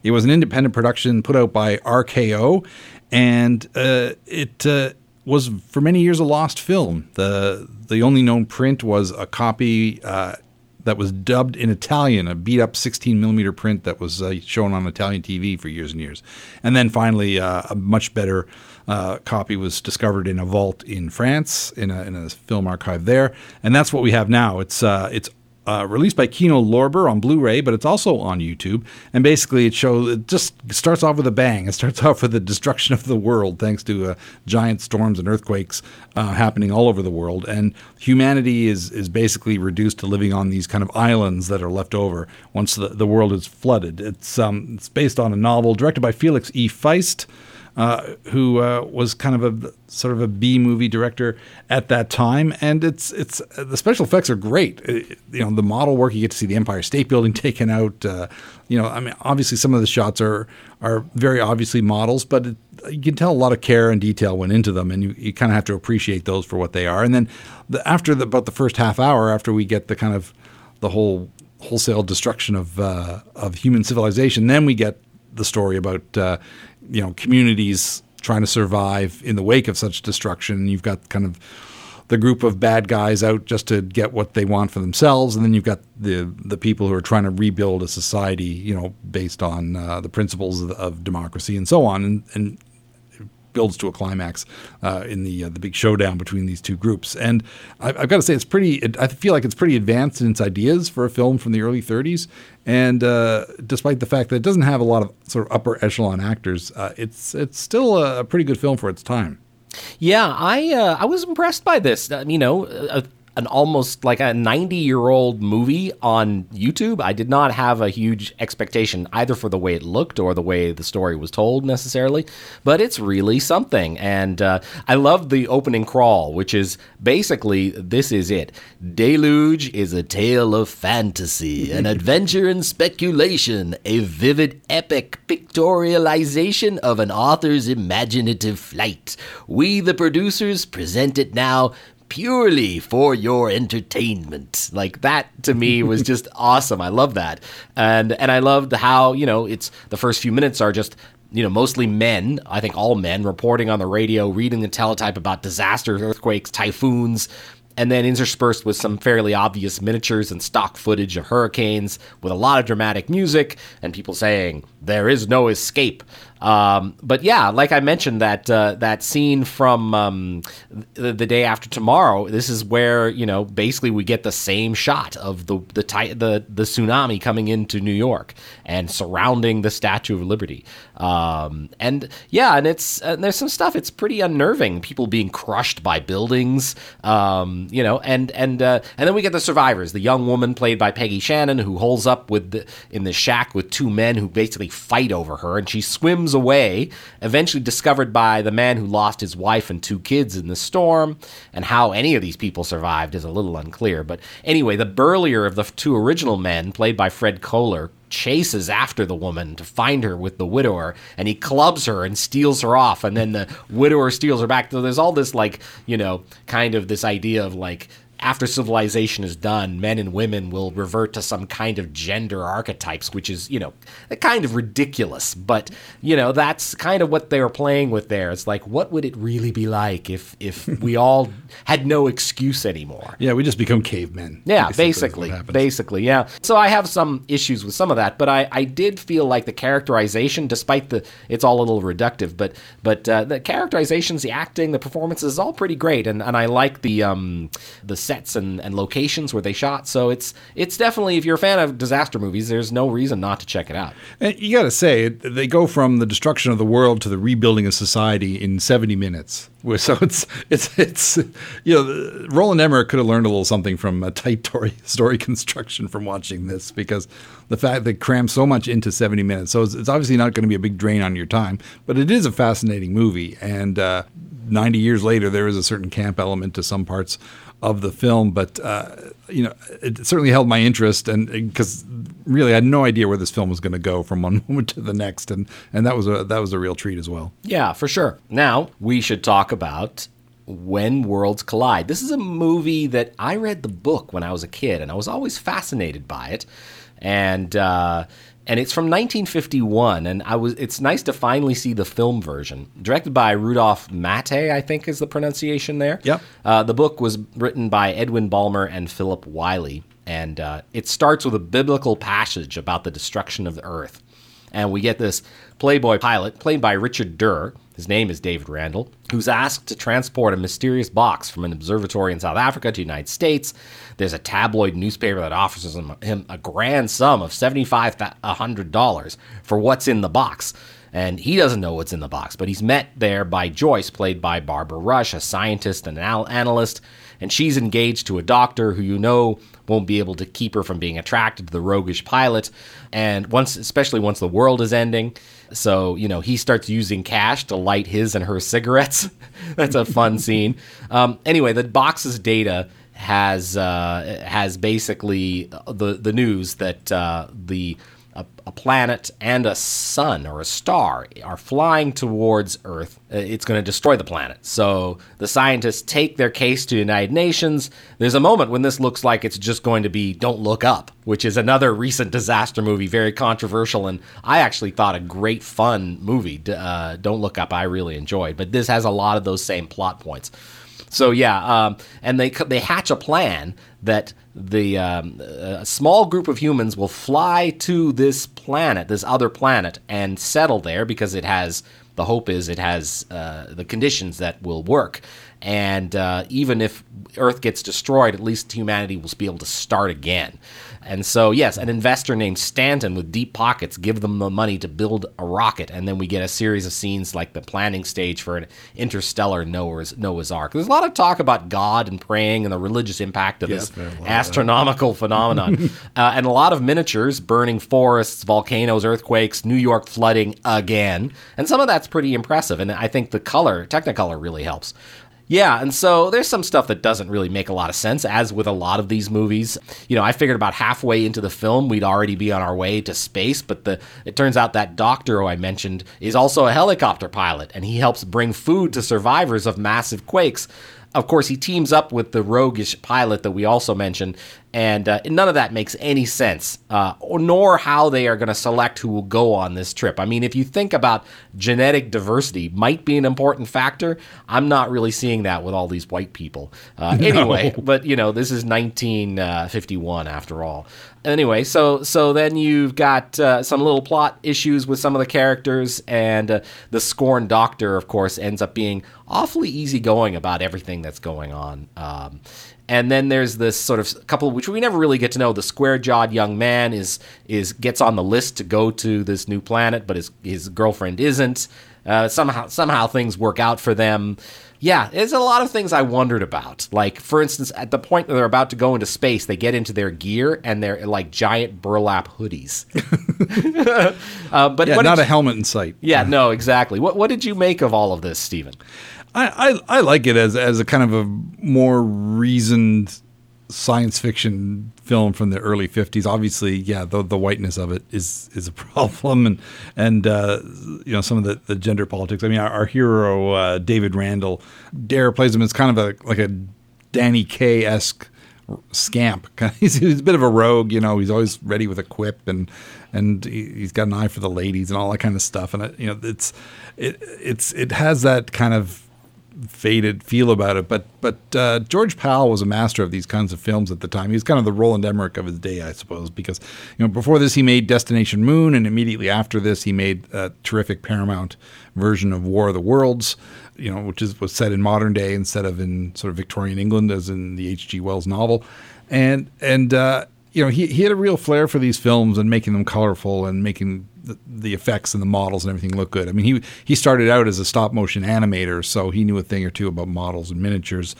Speaker 2: It was an independent production put out by RKO, and uh, it. Uh, was for many years a lost film. The the only known print was a copy uh, that was dubbed in Italian, a beat up 16 millimeter print that was uh, shown on Italian TV for years and years. And then finally, uh, a much better uh, copy was discovered in a vault in France, in a, in a film archive there. And that's what we have now. It's uh, it's uh, released by Kino Lorber on Blu-ray, but it's also on YouTube. And basically, it shows it just starts off with a bang. It starts <laughs> off with the destruction of the world, thanks to uh, giant storms and earthquakes uh, happening all over the world. And humanity is is basically reduced to living on these kind of islands that are left over once the, the world is flooded. It's um, it's based on a novel directed by Felix E. Feist uh, who uh, was kind of a sort of a B movie director at that time, and it's it's the special effects are great. Uh, you know, the model work you get to see the Empire State Building <laughs> taken out. Uh, you know, I mean, obviously some of the shots are are very obviously models, but it, you can tell a lot of care and detail went into them, and you, you kind of have to appreciate those for what they are. And then the, after the, about the first half hour, after we get the kind of the whole wholesale destruction of uh, of human civilization, then we get the story about uh, you know communities trying to survive in the wake of such destruction. You've got kind of the group of bad guys out just to get what they want for themselves, and then you've got the the people who are trying to rebuild a society, you know, based on uh, the principles of, of, democracy and so on, and, and builds to a climax uh, in the uh, the big showdown between these two groups. And I, have got to say, it's pretty. It, I feel like it's pretty advanced in its ideas for a film from the early 30s. And uh, despite the fact that it doesn't have a lot of sort of upper echelon actors, uh, it's it's still a, pretty good film for its time.
Speaker 3: Yeah, I uh, I was impressed by this. You know, a, an almost like a 90 year old movie on YouTube. I did not have a huge expectation either for the way it looked or the way the story was told necessarily, but it's really something. And uh, I love the opening crawl, which is basically this is it Deluge is a tale of fantasy, an <laughs> adventure and speculation, a vivid epic pictorialization of an author's imaginative flight. We, the producers, present it now purely for your entertainment. Like that to me was just <laughs> awesome. I love that. And and I loved how, you know, it's the first few minutes are just you know, mostly men, I think all men, reporting on the radio, reading the teletype about disasters, earthquakes, typhoons, and then interspersed with some fairly obvious miniatures and stock footage of hurricanes with a lot of dramatic music and people saying, There is no escape. Um, but yeah, like I mentioned, that uh, that scene from um, the, the, day after tomorrow. This is where you know basically we get the same shot of the the the, the tsunami coming into New York and surrounding the Statue of Liberty. Um, and yeah, and it's and there's some stuff. It's pretty unnerving. People being crushed by buildings. Um, you know, and and uh, and then we get the survivors. The young woman played by Peggy Shannon who holds up with the, in the shack with two men who basically fight over her, and she swims swims away, eventually discovered by the man who lost his wife and two kids in the storm. And how any of these people survived is a little unclear. But anyway, the burlier of the two original men, played by Fred Kohler, chases after the woman to find her with the widower and he clubs her and steals her off and then the widower steals her back so there's all this like you know kind of this idea of like after civilization is done, men and women will revert to some kind of gender archetypes, which is, you know, kind of ridiculous. But, you know, that's kind of what they were playing with there. It's like, what would it really be like if if <laughs> we all had no excuse anymore?
Speaker 2: Yeah, we just become cavemen.
Speaker 3: Yeah, basically. Basically, yeah. So I have some issues with some of that, but I, I did feel like the characterization, despite the it's all a little reductive, but but uh, the characterizations, the acting, the performances is all pretty great. And and I like the um the sets and, and locations where they shot. So it's it's definitely if you're a fan of disaster movies, there's no reason not to check it out.
Speaker 2: And you got to say they go from the destruction of the world to the rebuilding of society in 70 minutes. <laughs> So it's it's it's you know Roland Emmerich could have learned a little something from a tight story, <laughs> story construction from watching this because the fact that cram so much into 70 minutes. So it's, it's obviously not going to be a big drain on your time, but it is a fascinating movie and. Uh, 90 years later, there is a certain camp element to some parts of the film, but uh, you know, it certainly held my interest, and because really I had no idea where this film was going to go from one <laughs> moment to the next, and and that was a that was a real treat as well.
Speaker 3: Yeah, for sure. Now we should talk about when Worlds Collide. This is a movie that I read the book when I was a kid, and I was always fascinated by it, and. Uh, and it's from 1951 and i was it's nice to finally see the film version. Directed by rudolph maté i think is the pronunciation there.
Speaker 2: Yep.
Speaker 3: Uh, the book was written by edwin Balmer and philip Wylie, and uh, it starts with a biblical passage about the destruction of the earth. And we get this playboy pilot played by richard derr. His name is David Randall, who's asked to transport a mysterious box from an observatory in South Africa to the United States. There's a tabloid newspaper that offers him, him a grand sum of $7,500 for what's in the box. And he doesn't know what's in the box, but he's met there by Joyce, played by Barbara Rush, a scientist and an analyst. And she's engaged to a doctor who you know won't be able to keep her from being attracted to the roguish pilot. And once, especially once the world is ending, so, you know, he starts using cash to light his and her cigarettes. <laughs> That's a fun <laughs> scene. Um, anyway, the box's data has uh, has basically the the news that uh, the a, planet and a sun or a star are flying towards Earth, uh, it's going to destroy the planet. So the scientists take their case to the United Nations. There's a moment when this looks like it's just going to be Don't Look Up, which is another <laughs> recent disaster movie, very controversial, and I actually thought a great fun movie. Uh, Don't Look Up, I really enjoyed, but this has a lot of those same plot points. So yeah, um, and they they hatch a plan that the um, a small group of humans will fly to this planet, this other planet, and settle there because it has the hope is it has uh, the conditions that will work. And uh, even if Earth gets destroyed, at least humanity will be able to start again. And so, yes, an investor named Stanton with deep pockets give them the money to build a rocket, and then we get a series of scenes like the planning stage for an interstellar Noah's, Noah's Ark. There's a lot of talk about God and praying and the religious impact of this astronomical phenomenon, <laughs> uh, and a lot of miniatures, burning forests, volcanoes, earthquakes, New York flooding again, and some of that's pretty impressive. And I think the color, Technicolor, really helps. Yeah, and so there's some stuff that doesn't really make a lot of sense, as with a lot of these movies. You know, I figured about halfway into the film we'd already be on our way to space, but the it turns out that doctor who I mentioned is also a helicopter pilot, and he helps bring food to survivors of massive quakes. Of course, he teams up with the roguish pilot that we also mentioned, and uh, none of that makes any sense, uh, nor how they are going to select who will go on this trip. I mean, if you think about genetic diversity, might be an important factor. I'm not really seeing that with all these white people. Uh, <laughs> anyway, no. but you know, this is 1951 uh, after all. Anyway, so so then you've got uh, some little plot issues with some of the characters, and uh, the scorned doctor, of course, ends up being awfully easygoing about everything that's going on. Um, and then there's this sort of couple which we never really get to know. The square-jawed young man is is gets on the list to go to this new planet but his his girlfriend isn't. Uh, somehow somehow things work out for them. Yeah there's a lot of things i wondered about. Like for instance at the point that they're about to go into space they get into their gear and they're like giant burlap hoodies. <laughs>
Speaker 2: Uh, but yeah, not a helmet in sight.
Speaker 3: Yeah no exactly. What, what did you make of all of this stephen
Speaker 2: I, I, like it as as a kind of a more reasoned science fiction film from the early 50s obviously yeah the, the whiteness of it is is a <laughs> problem. And and uh, you know some of the, the gender politics. I mean our, our hero uh, david randall Derr plays him as kind of a like a danny kaye-esque scamp. <laughs> He's, he's a bit of a rogue you know he's always ready with a quip and and he's got an eye for the ladies and all that kind of stuff. And it, you know it's it it's it has that kind of faded feel about it. But but uh, George Pal was a master of these kinds of films at the time. He was kind of the Roland Emmerich of his day, I suppose, because you know before this he made Destination Moon, and immediately after this he made a terrific Paramount version of War of the Worlds. You know, which is was set in modern day instead of in sort of Victorian England, as in the H.G. Wells novel, and and uh, you know he he had a real flair for these films and making them colorful and making the, effects and the models and everything look good. I mean, he he started out as a stop motion animator, so he knew a thing or two about models and miniatures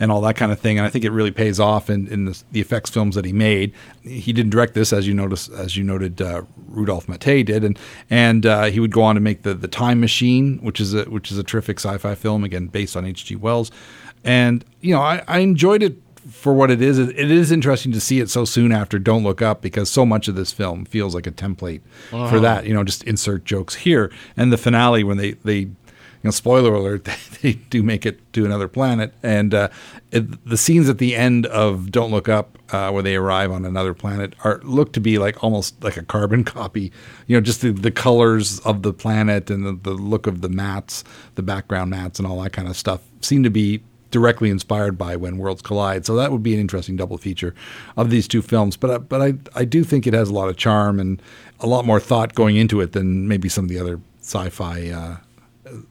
Speaker 2: and all that kind of thing. And I think it really pays off in, in the, the effects films that he made. He didn't direct this, as you noticed, as you noted, uh, Rudolph Maté did, and and uh, he would go on to make the the Time Machine, which is a which is a terrific sci-fi film, again based on H.G. Wells. And you know, I, I enjoyed it for what it is, it is interesting to see it so soon after Don't Look Up because so much of this film feels like a template uh-huh. for that. You know, just insert jokes here. And the finale, when they, they you know, spoiler alert, <laughs> they, they do make it to another planet. And uh, it, the scenes at the end of Don't Look Up, uh, where they arrive on another planet, are look to be like almost like a carbon <laughs> copy. You know, just the, the colors of the planet and the, the look of the mattes, the background mattes, and all that kind of stuff seem to be directly inspired by When Worlds Collide. So that would be an interesting double feature of these two films. But uh, but I I do think it has a lot of charm and a lot more thought going into it than maybe some of the other sci-fi. Uh,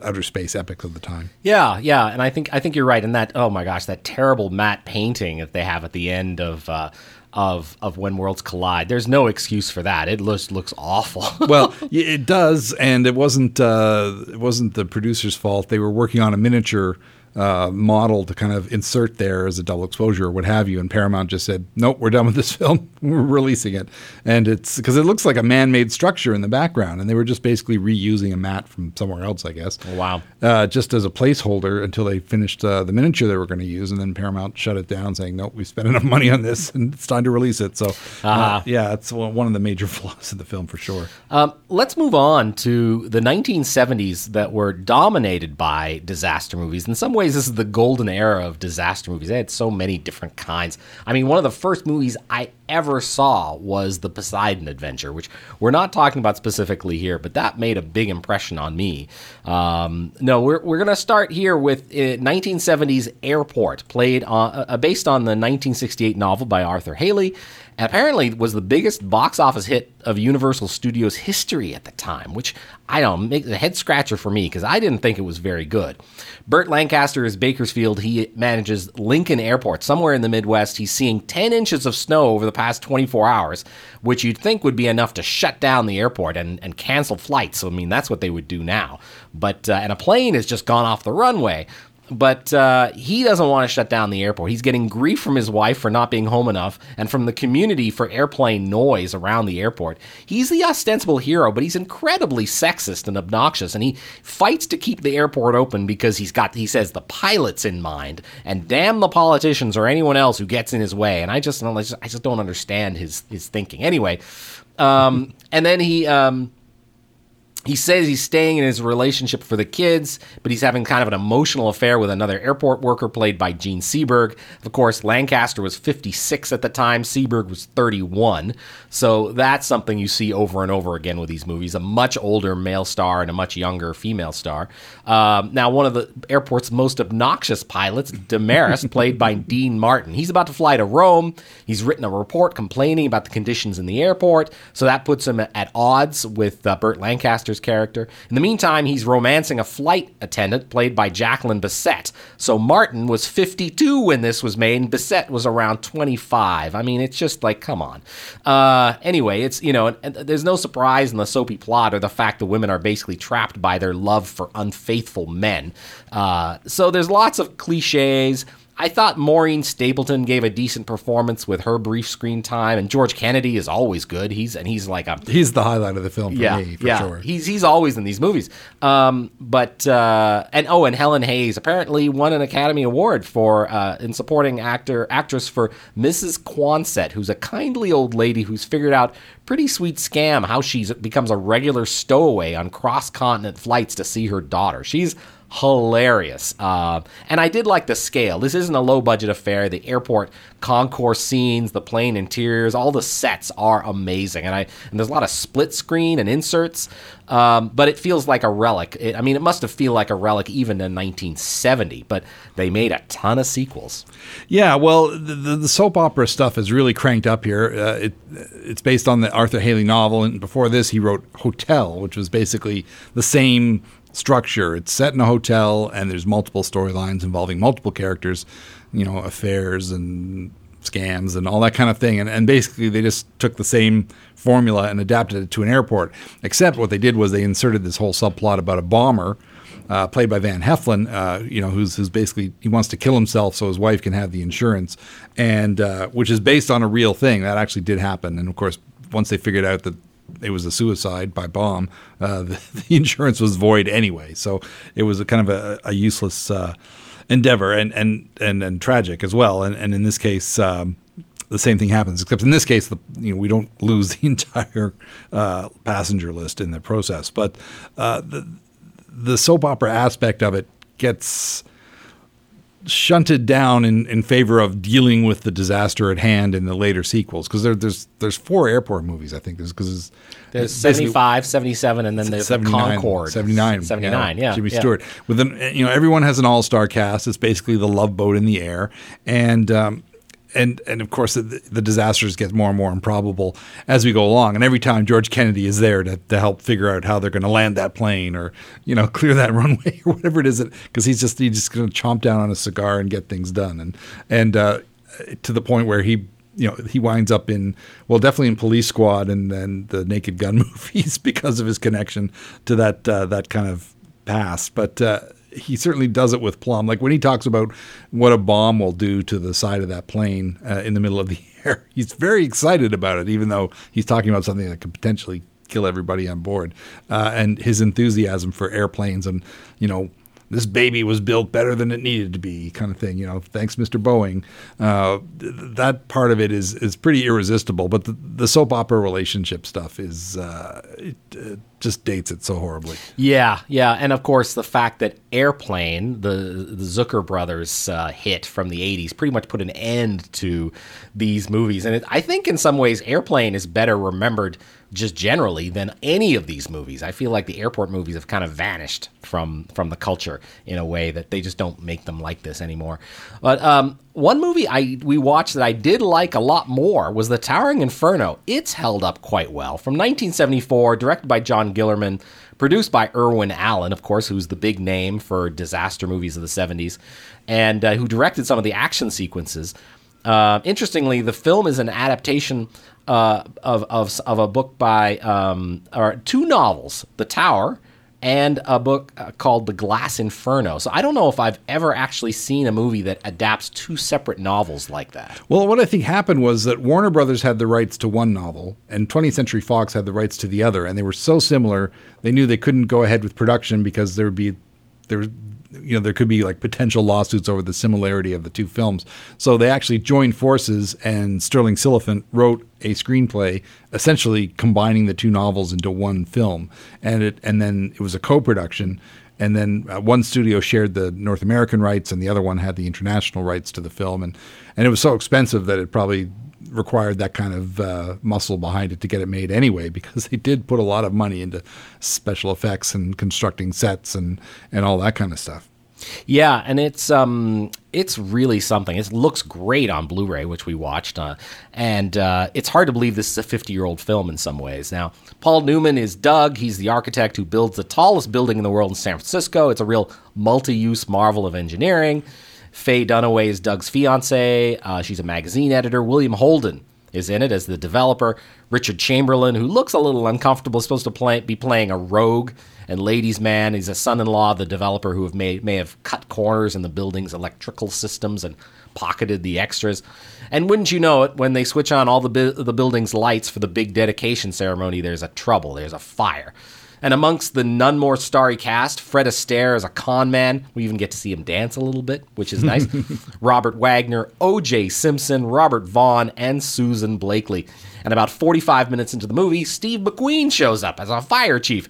Speaker 2: outer space epics of the time.
Speaker 3: Yeah, yeah, and I think I think you're right. And that oh my gosh, that terrible matte painting that they have at the end of uh, of of when worlds collide. There's no excuse for that. It looks looks awful. <laughs>
Speaker 2: well, it does, and it wasn't uh, it wasn't the producer's fault. They were working on a miniature uh, model to kind of insert there as a double exposure or what have you. And Paramount just said, nope, we're done with this <laughs> film. we're releasing it. And it's because it looks like a man made structure in the background. And they were just basically reusing a matte from somewhere else, I guess.
Speaker 3: Oh, Wow.
Speaker 2: Uh, just as a placeholder until they finished uh, the miniature they were going to use. And then Paramount shut it down, saying, nope, we spent <laughs> enough money on this and it's time to release it. So, uh,
Speaker 3: Uh-huh.
Speaker 2: yeah, it's one of the major <laughs> flaws of the film for sure.
Speaker 3: Um, let's move on to the 1970s that were dominated by disaster movies. In some ways, this is the golden era of disaster movies. They had so many different kinds. I mean, one of the first movies I ever saw was The Poseidon Adventure, which we're not talking about specifically here, but that made a big impression on me. Um, no, we're, we're going to start here with uh, 1970s Airport, played on, uh, based on the 1968 novel by Arthur Hailey apparently was the biggest box office hit of Universal Studios history at the time, which I don't make a head scratcher for me because I didn't think it was very good. Burt Lancaster is Bakersfeld. He manages Lincoln Airport somewhere in the Midwest. He's seeing 10 inches of snow over the past 24 hours, which you'd think would be enough to shut down the airport and, and cancel flights. So, I mean, that's what they would do now. But, uh, and a plane has just gone off the runway but uh, he doesn't want to shut down the airport. He's getting grief from his wife for not being home enough and from the community for airplane noise around the airport. He's the ostensible hero, but he's incredibly sexist and obnoxious, and he fights to keep the airport open because he's got, he says, the pilots in mind, and damn the politicians or anyone else who gets in his way. And I just, I just, don't understand his his thinking. Anyway, um, and then he. Um, he says he's staying in his relationship for the kids, but he's having kind of an emotional affair with another airport worker played by Jean Seberg. Of course, Lancaster was 56 at the time, Seberg was 31. So that's something you see over and over again with these movies a much older male star and a much younger female star. Um, now, one of the airport's most obnoxious pilots, Demerest, <laughs> played by Dean Martin. He's about to fly to Rome. He's written a report complaining about the conditions in the airport, so that puts him at odds with uh, Burt Character. In the meantime, he's romancing a flight attendant played by Jacqueline Bisset. So Martin was 52 when this was made, and Bisset was around 25. I mean, it's just like, come on. Uh, anyway, it's, you know, there's no surprise in the soapy plot or the fact the women are basically trapped by their love for unfaithful men. Uh, so there's lots of cliches. I thought Maureen Stapleton gave a decent performance with her brief screen time, and George Kennedy is always good. He's and he's like a
Speaker 2: He's the highlight of the film for
Speaker 3: yeah,
Speaker 2: me, for
Speaker 3: yeah.
Speaker 2: sure.
Speaker 3: He's he's always in these movies. Um, but uh, and oh, and Helen Hayes apparently won an Academy Award for uh, in supporting actor actress for Mrs. Quonsett, who's a kindly old lady who's figured out pretty sweet scam how she becomes a regular stowaway on cross continent flights to see her daughter. She's hilarious. Uh, and I did like the scale. This isn't a low budget affair. The airport concourse scenes, the plane interiors, all the sets are amazing. And I and there's a lot of split screen and inserts. Um, but it feels like a relic. It, I mean, it must have feel like a relic even in 1970. But they made a ton of sequels.
Speaker 2: Yeah, well, the, the, soap opera stuff is really cranked up here. Uh, it, it's based on the Arthur Hailey novel, and before this, he wrote Hotel, which was basically the same structure. It's set in a hotel, and there's multiple storylines involving multiple characters, you know, affairs and scams and all that kind of thing. And, and basically, they just took the same formula and adapted it to an airport. Except what they did was they inserted this whole subplot about a bomber. Uh, played by Van Heflin, uh, you know, who's, who's basically he wants to kill himself so his wife can have the insurance, and uh, which is based on a real thing that actually did happen. And of course, once they figured out that it was a suicide by bomb, uh, <laughs> the, the, insurance was void anyway. So it was a kind of a, a useless uh, endeavor and, and, and, and tragic as well. And, and in this case, um, the same thing happens, except in this case, the, you know, we don't <laughs> lose the entire uh, passenger list in the process. But uh, the, the soap opera aspect of it gets shunted down in, in favor of dealing with the disaster at hand in the later sequels because there, there's there's four airport movies I think there's because
Speaker 3: there's 75 77 and then there's the Concorde
Speaker 2: 79
Speaker 3: 79 yeah, yeah
Speaker 2: Jimmy
Speaker 3: yeah.
Speaker 2: Stewart. With an you know everyone has an all-star cast. It's basically the love boat in the air. And um, and and of course the, the, disasters get more and more improbable as we go along. And every time george kennedy is there to, to help figure out how they're going to land that plane or you know <laughs> clear that runway or whatever it is because he's just he's just going to chomp down on a cigar and get things done. And and uh, to the point where he you know he winds up in well definitely in police squad and then the naked gun <laughs> movies because of his connection to that uh, that kind of past. But uh, he certainly does it with plum. Like when he talks about what a bomb will do to the side of that plane uh, in the middle of the <laughs> air, he's very excited about it, even though he's talking about something that could potentially kill everybody on board. Uh, and his enthusiasm for airplanes and you know this baby was built better than it needed to be, kind of thing. You know, thanks, Mr. Boeing. Uh, th- that part of it is is pretty irresistible, but the, the soap opera relationship stuff is uh, it uh, just dates it so horribly.
Speaker 3: Yeah, yeah, and of course the fact that Airplane, the the Zucker brothers uh, hit from the '80s, pretty much put an end to these movies, and it, I think in some ways Airplane is better remembered just generally than any of these movies. I feel like the airport movies have kind of vanished from from the culture in a way that they just don't make them like this anymore. But um, one movie I we watched that I did like a lot more was The Towering Inferno. It's held up quite well. From 1974, directed by John Guillermin, produced by Irwin Allen, of course, who's the big name for disaster movies of the 70s, and uh, who directed some of the action sequences. Uh, interestingly, the film is an adaptation uh, of, of, of a book by, um, or two novels, The Tower and a book uh, called The Glass Inferno. So I don't know if I've ever actually seen a movie that adapts two separate novels like that.
Speaker 2: Well, what I think happened was that Warner Brothers had the rights to one novel and 20th Century Fox had the rights to the other, and they were so similar, they knew they couldn't go ahead with production because there would be there you know there could be like potential lawsuits over the similarity of the two films. So they actually joined forces, and Sterling Silliphant wrote a screenplay, essentially combining the two novels into one film, and it and then it was a co-production. And then uh, one studio shared the North American rights, and the other one had the international rights to the film. And and it was so expensive that it probably required that kind of uh, muscle behind it to get it made anyway, because they did put a lot of money into special effects and constructing sets and and all that kind of stuff.
Speaker 3: Yeah, and it's um it's really something. It looks great on Blu-ray, which we watched, uh, and uh, it's hard to believe this is a 50-year-old film in some ways. Now, Paul Newman is Doug. He's the architect who builds the tallest building in the world in San Francisco. It's a real multi-use marvel of engineering. Faye Dunaway is Doug's fiance. Uh, she's a magazine editor. William Holden is in it as the developer. Richard Chamberlain, who looks a little uncomfortable, is supposed to play, be playing a rogue and ladies' man. He's a son-in-law of the developer who have may, may have cut corners in the building's electrical systems and pocketed the extras. And wouldn't you know it, when they switch on all the bu- the building's lights for the big dedication ceremony, there's a trouble. There's a fire. And amongst the none more starry cast, Fred Astaire is a con man. We even get to see him dance a little bit, which is nice. <laughs> Robert Wagner, O.J. Simpson, Robert Vaughn, and Susan Blakely. And about 45 minutes into the movie, Steve McQueen shows up as a fire chief.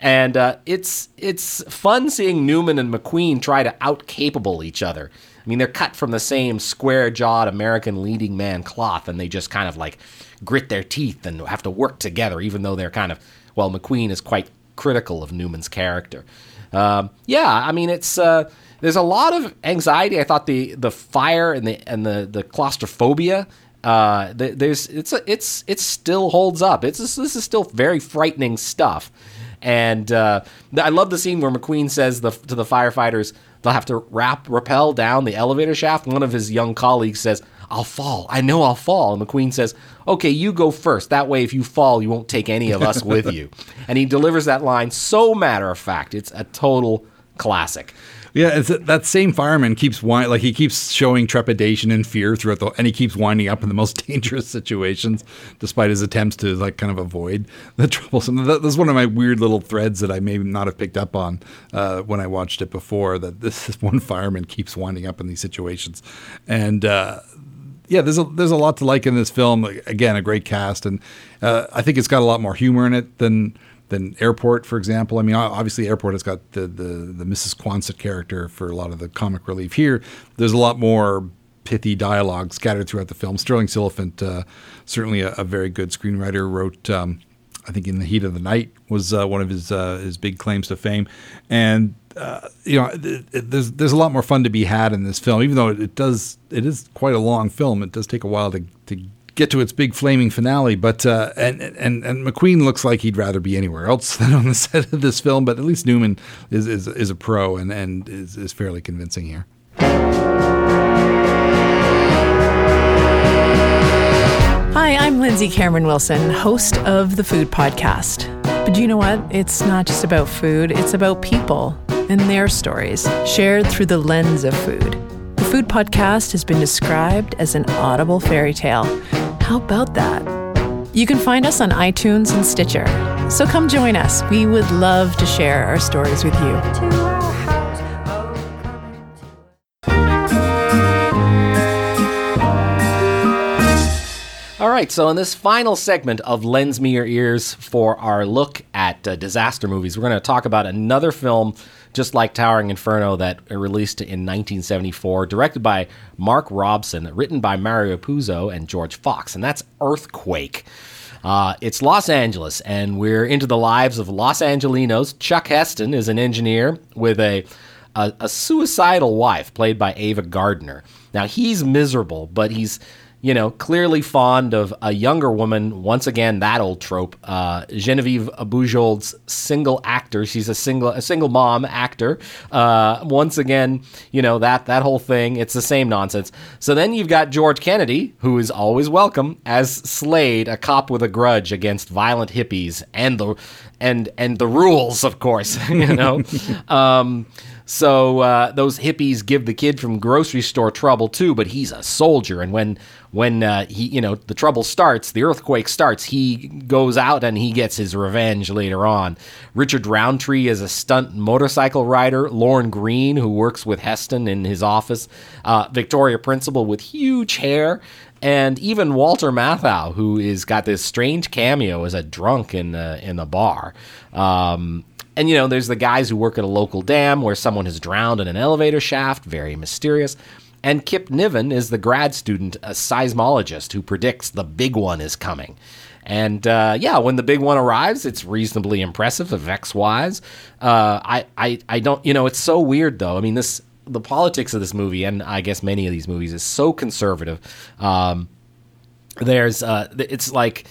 Speaker 3: And uh, it's it's fun seeing Newman and McQueen try to outcapable each other. I mean, they're cut from the same square-jawed American leading man cloth, and they just kind of like grit their teeth and have to work together, even though they're kind of well, McQueen is quite critical of Newman's character. Um, yeah, I mean, it's uh, there's a lot of anxiety. I thought the the fire and the and the the claustrophobia. Uh, there's it's a, it's it still holds up. It's this is still very frightening stuff. And uh, I love the scene where McQueen says the, to the firefighters they'll have to wrap rappel down the elevator shaft. One of his young colleagues says, I'll fall. I know I'll fall. And the queen says, Okay, you go first. That way, if you fall, you won't take any of us <laughs> with you. And he delivers that line so matter of fact. It's a total classic.
Speaker 2: Yeah, it's that same fireman keeps like he keeps showing trepidation and fear throughout the, and he keeps winding up in the most <laughs> dangerous situations, despite his attempts to like kind of avoid the <laughs> troublesome. That, that's one of my weird little threads that I may not have picked up on uh, when I watched it before. That this one fireman keeps winding up in these situations, and uh, yeah, there's a there's a lot to like in this film. Again, a great cast, and uh, I think it's got a lot more humor in it than than Airport, for example. I mean, obviously, Airport has got the the, the Mrs. Quonsett character for a lot of the comic relief. Here, there's a lot more pithy dialogue scattered throughout the film. Sterling Silliphant, uh, certainly a, a, very good screenwriter, wrote. Um, I think in the heat of the night was uh, one of his uh, his big claims to fame, and uh, you know, it, it, there's there's a lot more fun to be had in this film, even though it, it, does it is quite a long film. It does take a while to to get to its big flaming finale. But uh, and and and McQueen looks like he'd rather be anywhere else <laughs> than on the set of this film. But at least Newman is is, is a pro and and is, is fairly convincing here.
Speaker 4: Hi, I'm Lindsay Cameron Wilson, host of the Food Podcast. But you know what? It's not just about food, it's about people and their stories, shared through the lens of food. The Food Podcast has been described as an audible fairy tale. How about that? You can find us on iTunes and Stitcher. So come join us. We would love to share our stories with you.
Speaker 3: All right, so in this final segment of Lends Me Your Ears for our look at uh, disaster movies, we're going to talk about another film just like Towering Inferno that released in 1974, directed by Mark Robson, written by Mario Puzo and George Fox, and that's Earthquake. Uh, it's Los Angeles, and we're into the lives of Los Angelinos. Chuck Heston is an engineer with a, a, a suicidal wife, played by Ava Gardner. Now, he's miserable, but he's you know, clearly fond of a younger woman. Once again, that old trope. Uh, Genevieve Bujold's single actor. She's a single a single mom actor. Uh, once again, you know that that whole thing. It's the same nonsense. So then you've got George Kennedy, who is always welcome as Slade, a cop with a grudge against violent hippies and the and and the rules, of course. <laughs> you know. <laughs> um, so uh, those hippies give the kid from grocery store trouble too, but he's a soldier, and when when uh, he you know the trouble starts, the earthquake starts, he goes out and he gets his revenge later on. Richard Roundtree is a stunt motorcycle rider. Lorne Greene, who works with Heston in his office. Uh, Victoria Principal with huge hair and even Walter Matthau, who is got this strange cameo as a drunk in the in the bar. Um, and, you know, there's the guys who work at a local dam where someone has drowned in an elevator shaft, very mysterious. And Kip Niven is the grad student, a seismologist who predicts the big one is coming. And uh, yeah, when the big one arrives, it's reasonably impressive, effects wise. Uh, I, I, I don't, you know, it's so weird though. I mean, this, the politics of this movie, and I guess many of these movies, is so conservative. Um, there's, uh, it's like,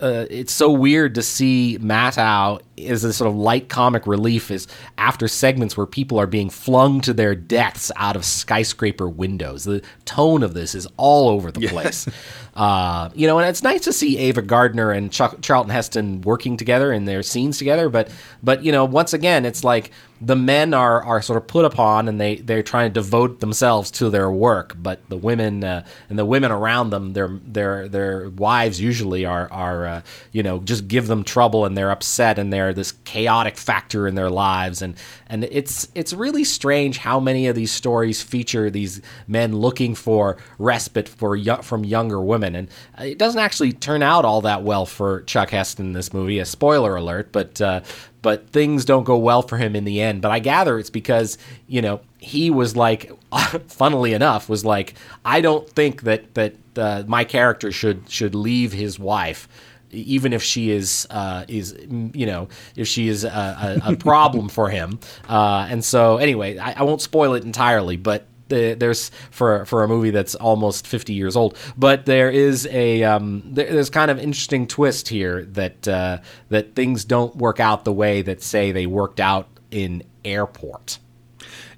Speaker 3: uh, it's so weird to see Matthau as a sort of light comic relief is after segments where people are being flung to their deaths out of skyscraper windows. The tone of this is all over the place. Uh, you know, and it's nice to see Ava Gardner and Ch- Charlton Heston working together in their scenes together. But, but you know, once again, it's like the men are, are sort of put upon and they, they're trying to devote themselves to their work, but the women uh, and the women around them, their their their wives usually are are uh, you know just give them trouble and they're upset and they're this chaotic factor in their lives and and it's it's really strange how many of these stories feature these men looking for respite for from younger women and it doesn't actually turn out all that well for Chuck Heston in this movie. A spoiler alert, but uh, but things don't go well for him in the end. But I gather it's because you know he was like, <laughs> funnily enough, was like, I don't think that that uh, my character should should leave his wife. Even if she is uh, is you know if she is a, a, a problem for him, uh, and so anyway, I, I won't spoil it entirely, but there's for for a movie that's almost 50 years old but there is a um, there, there's kind of interesting twist here that uh, that things don't work out the way that say they worked out in airport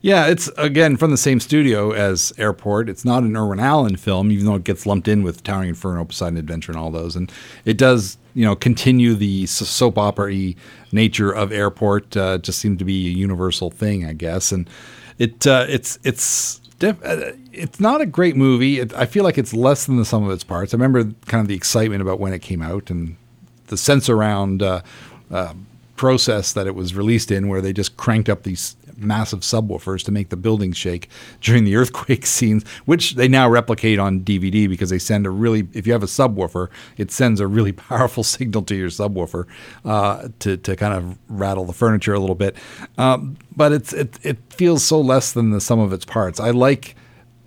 Speaker 2: yeah, it's again from the same studio as Airport. It's not an Irwin Allen film, even though it gets lumped in with Towering Inferno, Poseidon Adventure, and all those. And it does, you know, continue the soap opera nature of Airport. Uh, just seemed to be a universal thing, I guess. And it uh, it's it's uh, it's not a great movie. It, I feel like it's less than the sum of its parts. I remember kind of the excitement about when it came out and the sense around uh, uh, process that it was released in, where they just cranked up these massive subwoofers to make the buildings shake <laughs> during the earthquake scenes, which they now replicate on DVD because they send a really, if you have a subwoofer, it sends a really <laughs> powerful signal to your subwoofer uh, to, to kind of rattle the furniture a little bit. Um, but it's it, it feels so less than the sum of its parts. I like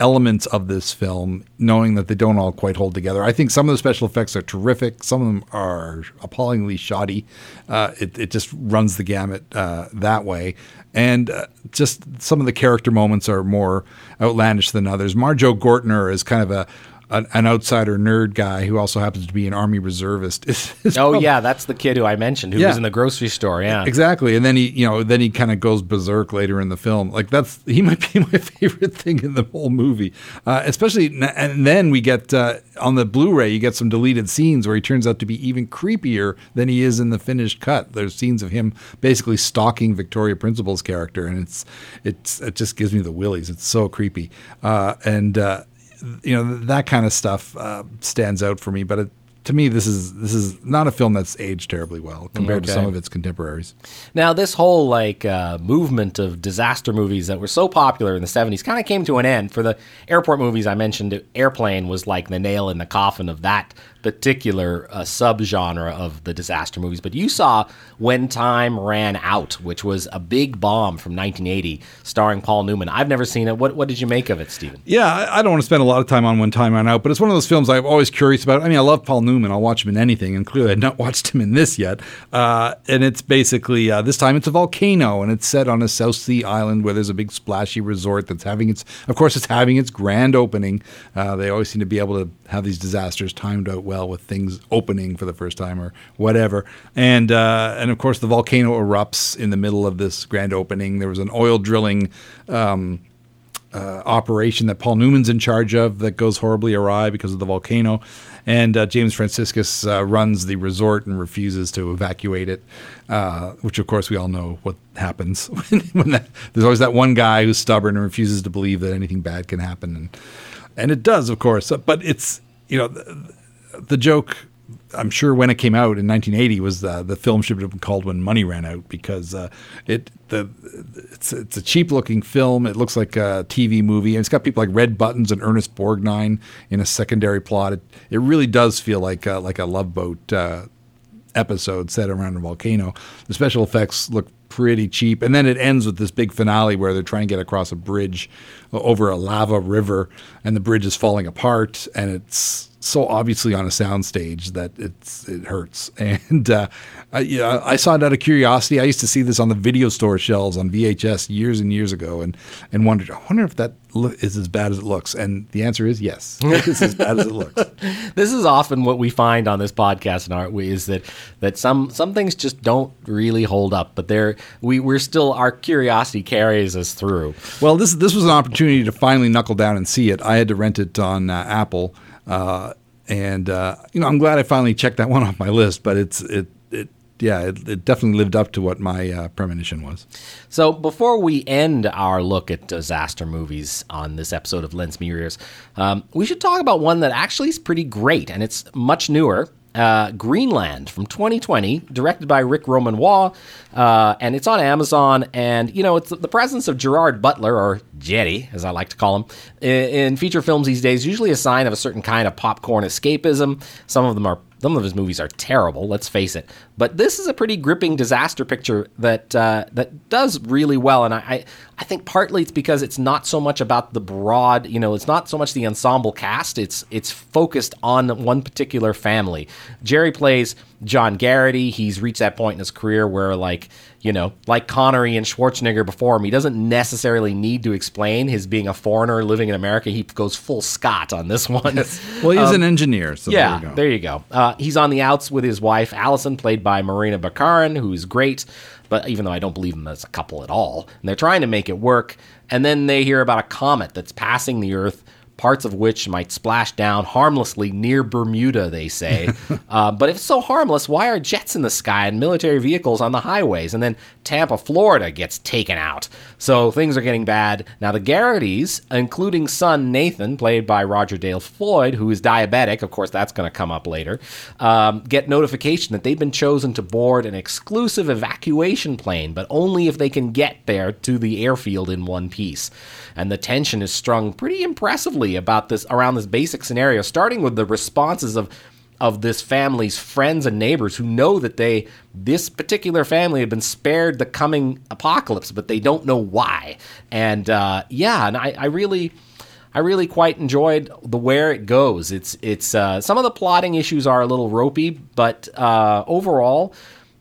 Speaker 2: elements of this film, knowing that they don't all quite hold together. I think some of the special effects are terrific. Some of them are appallingly shoddy. Uh, it, it, just runs the gamut uh, that way. And uh, just some of the character moments are more outlandish than others. Marjoe Gortner is kind of a an, an outsider nerd guy who also happens to be an army reservist. <laughs> Is, is
Speaker 3: Oh
Speaker 2: prob-
Speaker 3: yeah, that's the kid who I mentioned who
Speaker 2: Yeah.
Speaker 3: was in the grocery store. Yeah,
Speaker 2: Exactly, and then he, you know, then he kind of goes berserk later in the film. Like that's he might be <laughs> my favorite thing in the whole movie. Uh, especially, and then we get uh, on the Blu-ray, you get some deleted scenes where he turns out to be even creepier than he is in the finished cut. There's scenes of him basically stalking Victoria Principal's character, and it's it's it just gives me the willies. It's so creepy, uh, and uh, you know that kind of stuff uh, stands out for me. But it, to me, this is this is not a film that's aged terribly well compared to some of its contemporaries.
Speaker 3: Now, this whole like uh, movement of disaster movies that were so popular in the '70s kind of came to an end. For the airport movies I mentioned, Airplane was like the nail in the coffin of that particular uh, subgenre of the disaster movies. But you saw When Time Ran Out, which was a big bomb from 1980, starring Paul Newman. I've never seen it. What what did you make of it, Stephen?
Speaker 2: Yeah, I- I don't want to spend a lot of time on When Time Ran Out, but it's one of those films I'm always curious about. I mean, I love Paul Newman. I'll watch him in anything, and clearly I've not <laughs> watched him in this yet. Uh, and it's basically, uh, this time it's a volcano, and it's set on a South Sea island where there's a big splashy resort that's having its, of course, it's having its grand opening. Uh, they always seem to be able to have these disasters timed out well with things opening for the first time or whatever. And, uh, and of course, the volcano erupts in the middle of this grand opening. There was an oil drilling operation that Paul Newman's in charge of that goes horribly awry because of the volcano. And uh, James Franciscus uh, runs the resort and refuses to evacuate it, uh, which of course we all know what happens <laughs> when that, there's always that one guy who's stubborn and refuses to believe that anything bad can happen, and and it does, of course. But it's you know the, the joke. I'm sure when it came out in 1980 was uh, the film should have been called When Money Ran Out because uh, it the it's it's a cheap looking film. It looks like a TV movie, and it's got people like Red Buttons and Ernest Borgnine in a secondary plot. It it really does feel like uh, like a Love Boat uh, episode set around a volcano. The special effects look pretty cheap, and then it ends with this big finale where they're trying to get across a bridge over a lava river, and the bridge is falling apart, and it's so obviously on a soundstage that it's it hurts. <laughs> And uh, I, yeah, I saw it out of curiosity. I used to see this on the video store shelves on VHS years and years ago, and and wondered, I wonder if that is as bad as it looks. And the answer is yes, <laughs> it's as bad as it looks.
Speaker 3: this is often what we find on this podcast and art is that that some some things just don't really hold up but they're we we're still our curiosity carries us through
Speaker 2: Well, this this was an opportunity to finally knuckle down and see it. I had to rent it on uh, Apple, uh, and uh, you know I'm glad I finally checked that one off my list. But it's it it yeah it, it definitely lived up to what my uh, premonition was.
Speaker 3: so before we end our look at disaster movies on this episode of lens ears um, we should talk about one that actually is pretty great and it's much newer uh, Greenland from 2020, directed by Ric Roman Waugh, uh, and it's on Amazon. And you know, it's the presence of Gerard Butler, or Jetty, as I like to call him, in, in feature films these days. Usually a sign of a certain kind of popcorn escapism. Some of them are some of his movies are terrible, let's face it. But this is a pretty gripping disaster picture that uh, that does really well, and I, I I think partly it's because it's not so much about the broad, you know, it's not so much the ensemble cast. It's it's focused on one particular family. Jerry plays John Garrity. He's reached that point in his career where, like, you know, like Connery and Schwarzenegger before him, he doesn't necessarily need to explain his being a foreigner living in America. He goes full Scot on this one. <laughs>
Speaker 2: Well, he's an engineer, so
Speaker 3: Um, Yeah,
Speaker 2: there you go.
Speaker 3: there you go. Uh, he's on the outs with his wife, Allison, played by Morena Baccarin, who's great, but even though I don't believe them as a couple at all. And they're trying to make it work. And then they hear about a comet that's passing the Earth, parts of which might splash down harmlessly near Bermuda, they say. <laughs> uh, but if it's so harmless, why are jets in the sky and military vehicles on the highways? And then Tampa, Florida gets taken out. So things are getting bad. Now, the Garrity's, including son Nathan, played by Roger Dale Floyd, who is diabetic, of course, that's going to come up later, um, get notification that they've been chosen to board an exclusive evacuation plane, but only if they can get there to the airfield in one piece. And the tension is strung pretty impressively about this around this basic scenario, starting with the responses of of this family's friends and neighbors who know that they this particular family have been spared the coming apocalypse, but they don't know why. And uh, yeah, and I, I really. I really quite enjoyed the where it goes. It's it's uh, some of the plotting issues are a little ropey, but uh, overall,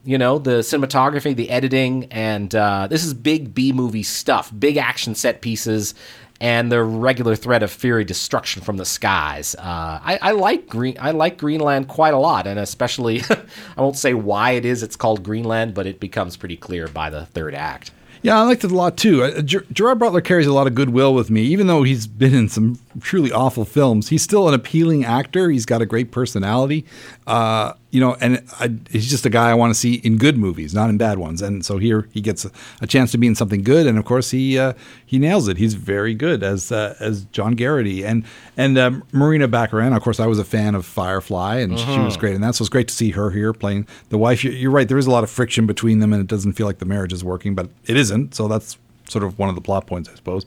Speaker 3: you know, the cinematography, the editing, and uh, this is big B movie stuff, big action set pieces, and the regular threat of fury destruction from the skies. Uh, I, I, like Green. I like Greenland quite a lot, and especially, <laughs> I won't say why it is it's called Greenland, but it becomes pretty clear by the third act.
Speaker 2: Yeah, I liked it a lot too. Uh, Ger- Gerard Butler carries a lot of goodwill with me, even though he's been in some truly awful films. He's still an appealing actor. He's got a great personality, uh, you know, and I, he's just a guy I want to see in good movies, not in bad ones. And so here he gets a, a chance to be in something good, and of course he uh, he nails it. He's very good as uh, as John Garrity and and um, Morena Baccarin. Of course, I was a fan of Firefly, and she was great in that. So it's great to see her here playing the wife. You're, you're right. There is a lot of friction between them, and it doesn't feel like the marriage is working, but it isn't. So that's sort of one of the plot points, I suppose.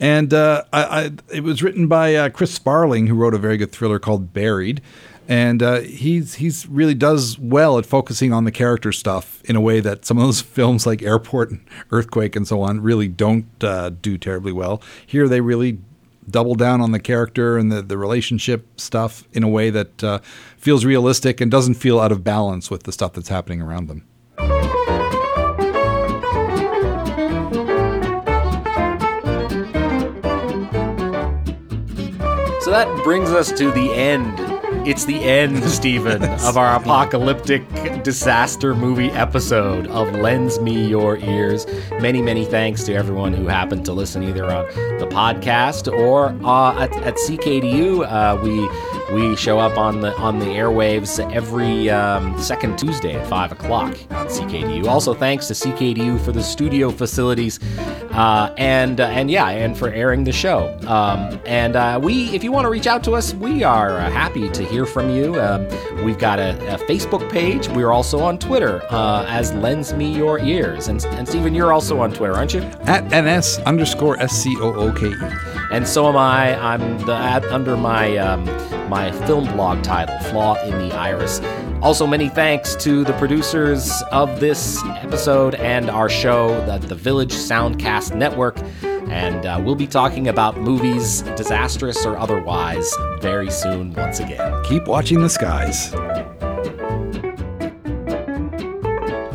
Speaker 2: And uh, I, I, it was written by uh, Chris Sparling, who wrote a very good thriller called Buried. And uh, he's he's really does well at focusing on the character stuff in a way that some of those <laughs> films like Airport and Earthquake and so on really don't uh, do terribly well. Here they really double down on the character and the, the relationship stuff in a way that uh, feels realistic and doesn't feel out of balance with the stuff that's happening around them.
Speaker 3: So that brings us to the end. It's the end, <laughs> Stephen, of our apocalyptic disaster movie episode of Lends Me Your Ears. Many, many thanks to everyone who happened to listen either on the podcast or uh, at, at CKDU. Uh, we we show up on the on the airwaves every um, second Tuesday at five o'clock on CKDU. Also, thanks to CKDU for the studio facilities, uh, and uh, and yeah, and for airing the show. Um, and uh, we, if you want to reach out to us, we are uh, happy to hear from you. Um, we've got a, a, Facebook page. We're also on Twitter uh, as Lends Me Your Ears. And and Stephen, you're also on Twitter, aren't you?
Speaker 2: At ns underscore s c o o k e.
Speaker 3: And so am I. I'm the, at, under my um, my film blog title, Flaw in the Iris. Also, many thanks to the producers of this episode and our show, the, the Village Soundcast Network. And uh, we'll be talking about movies, disastrous or otherwise, very soon once again.
Speaker 2: Keep watching the skies.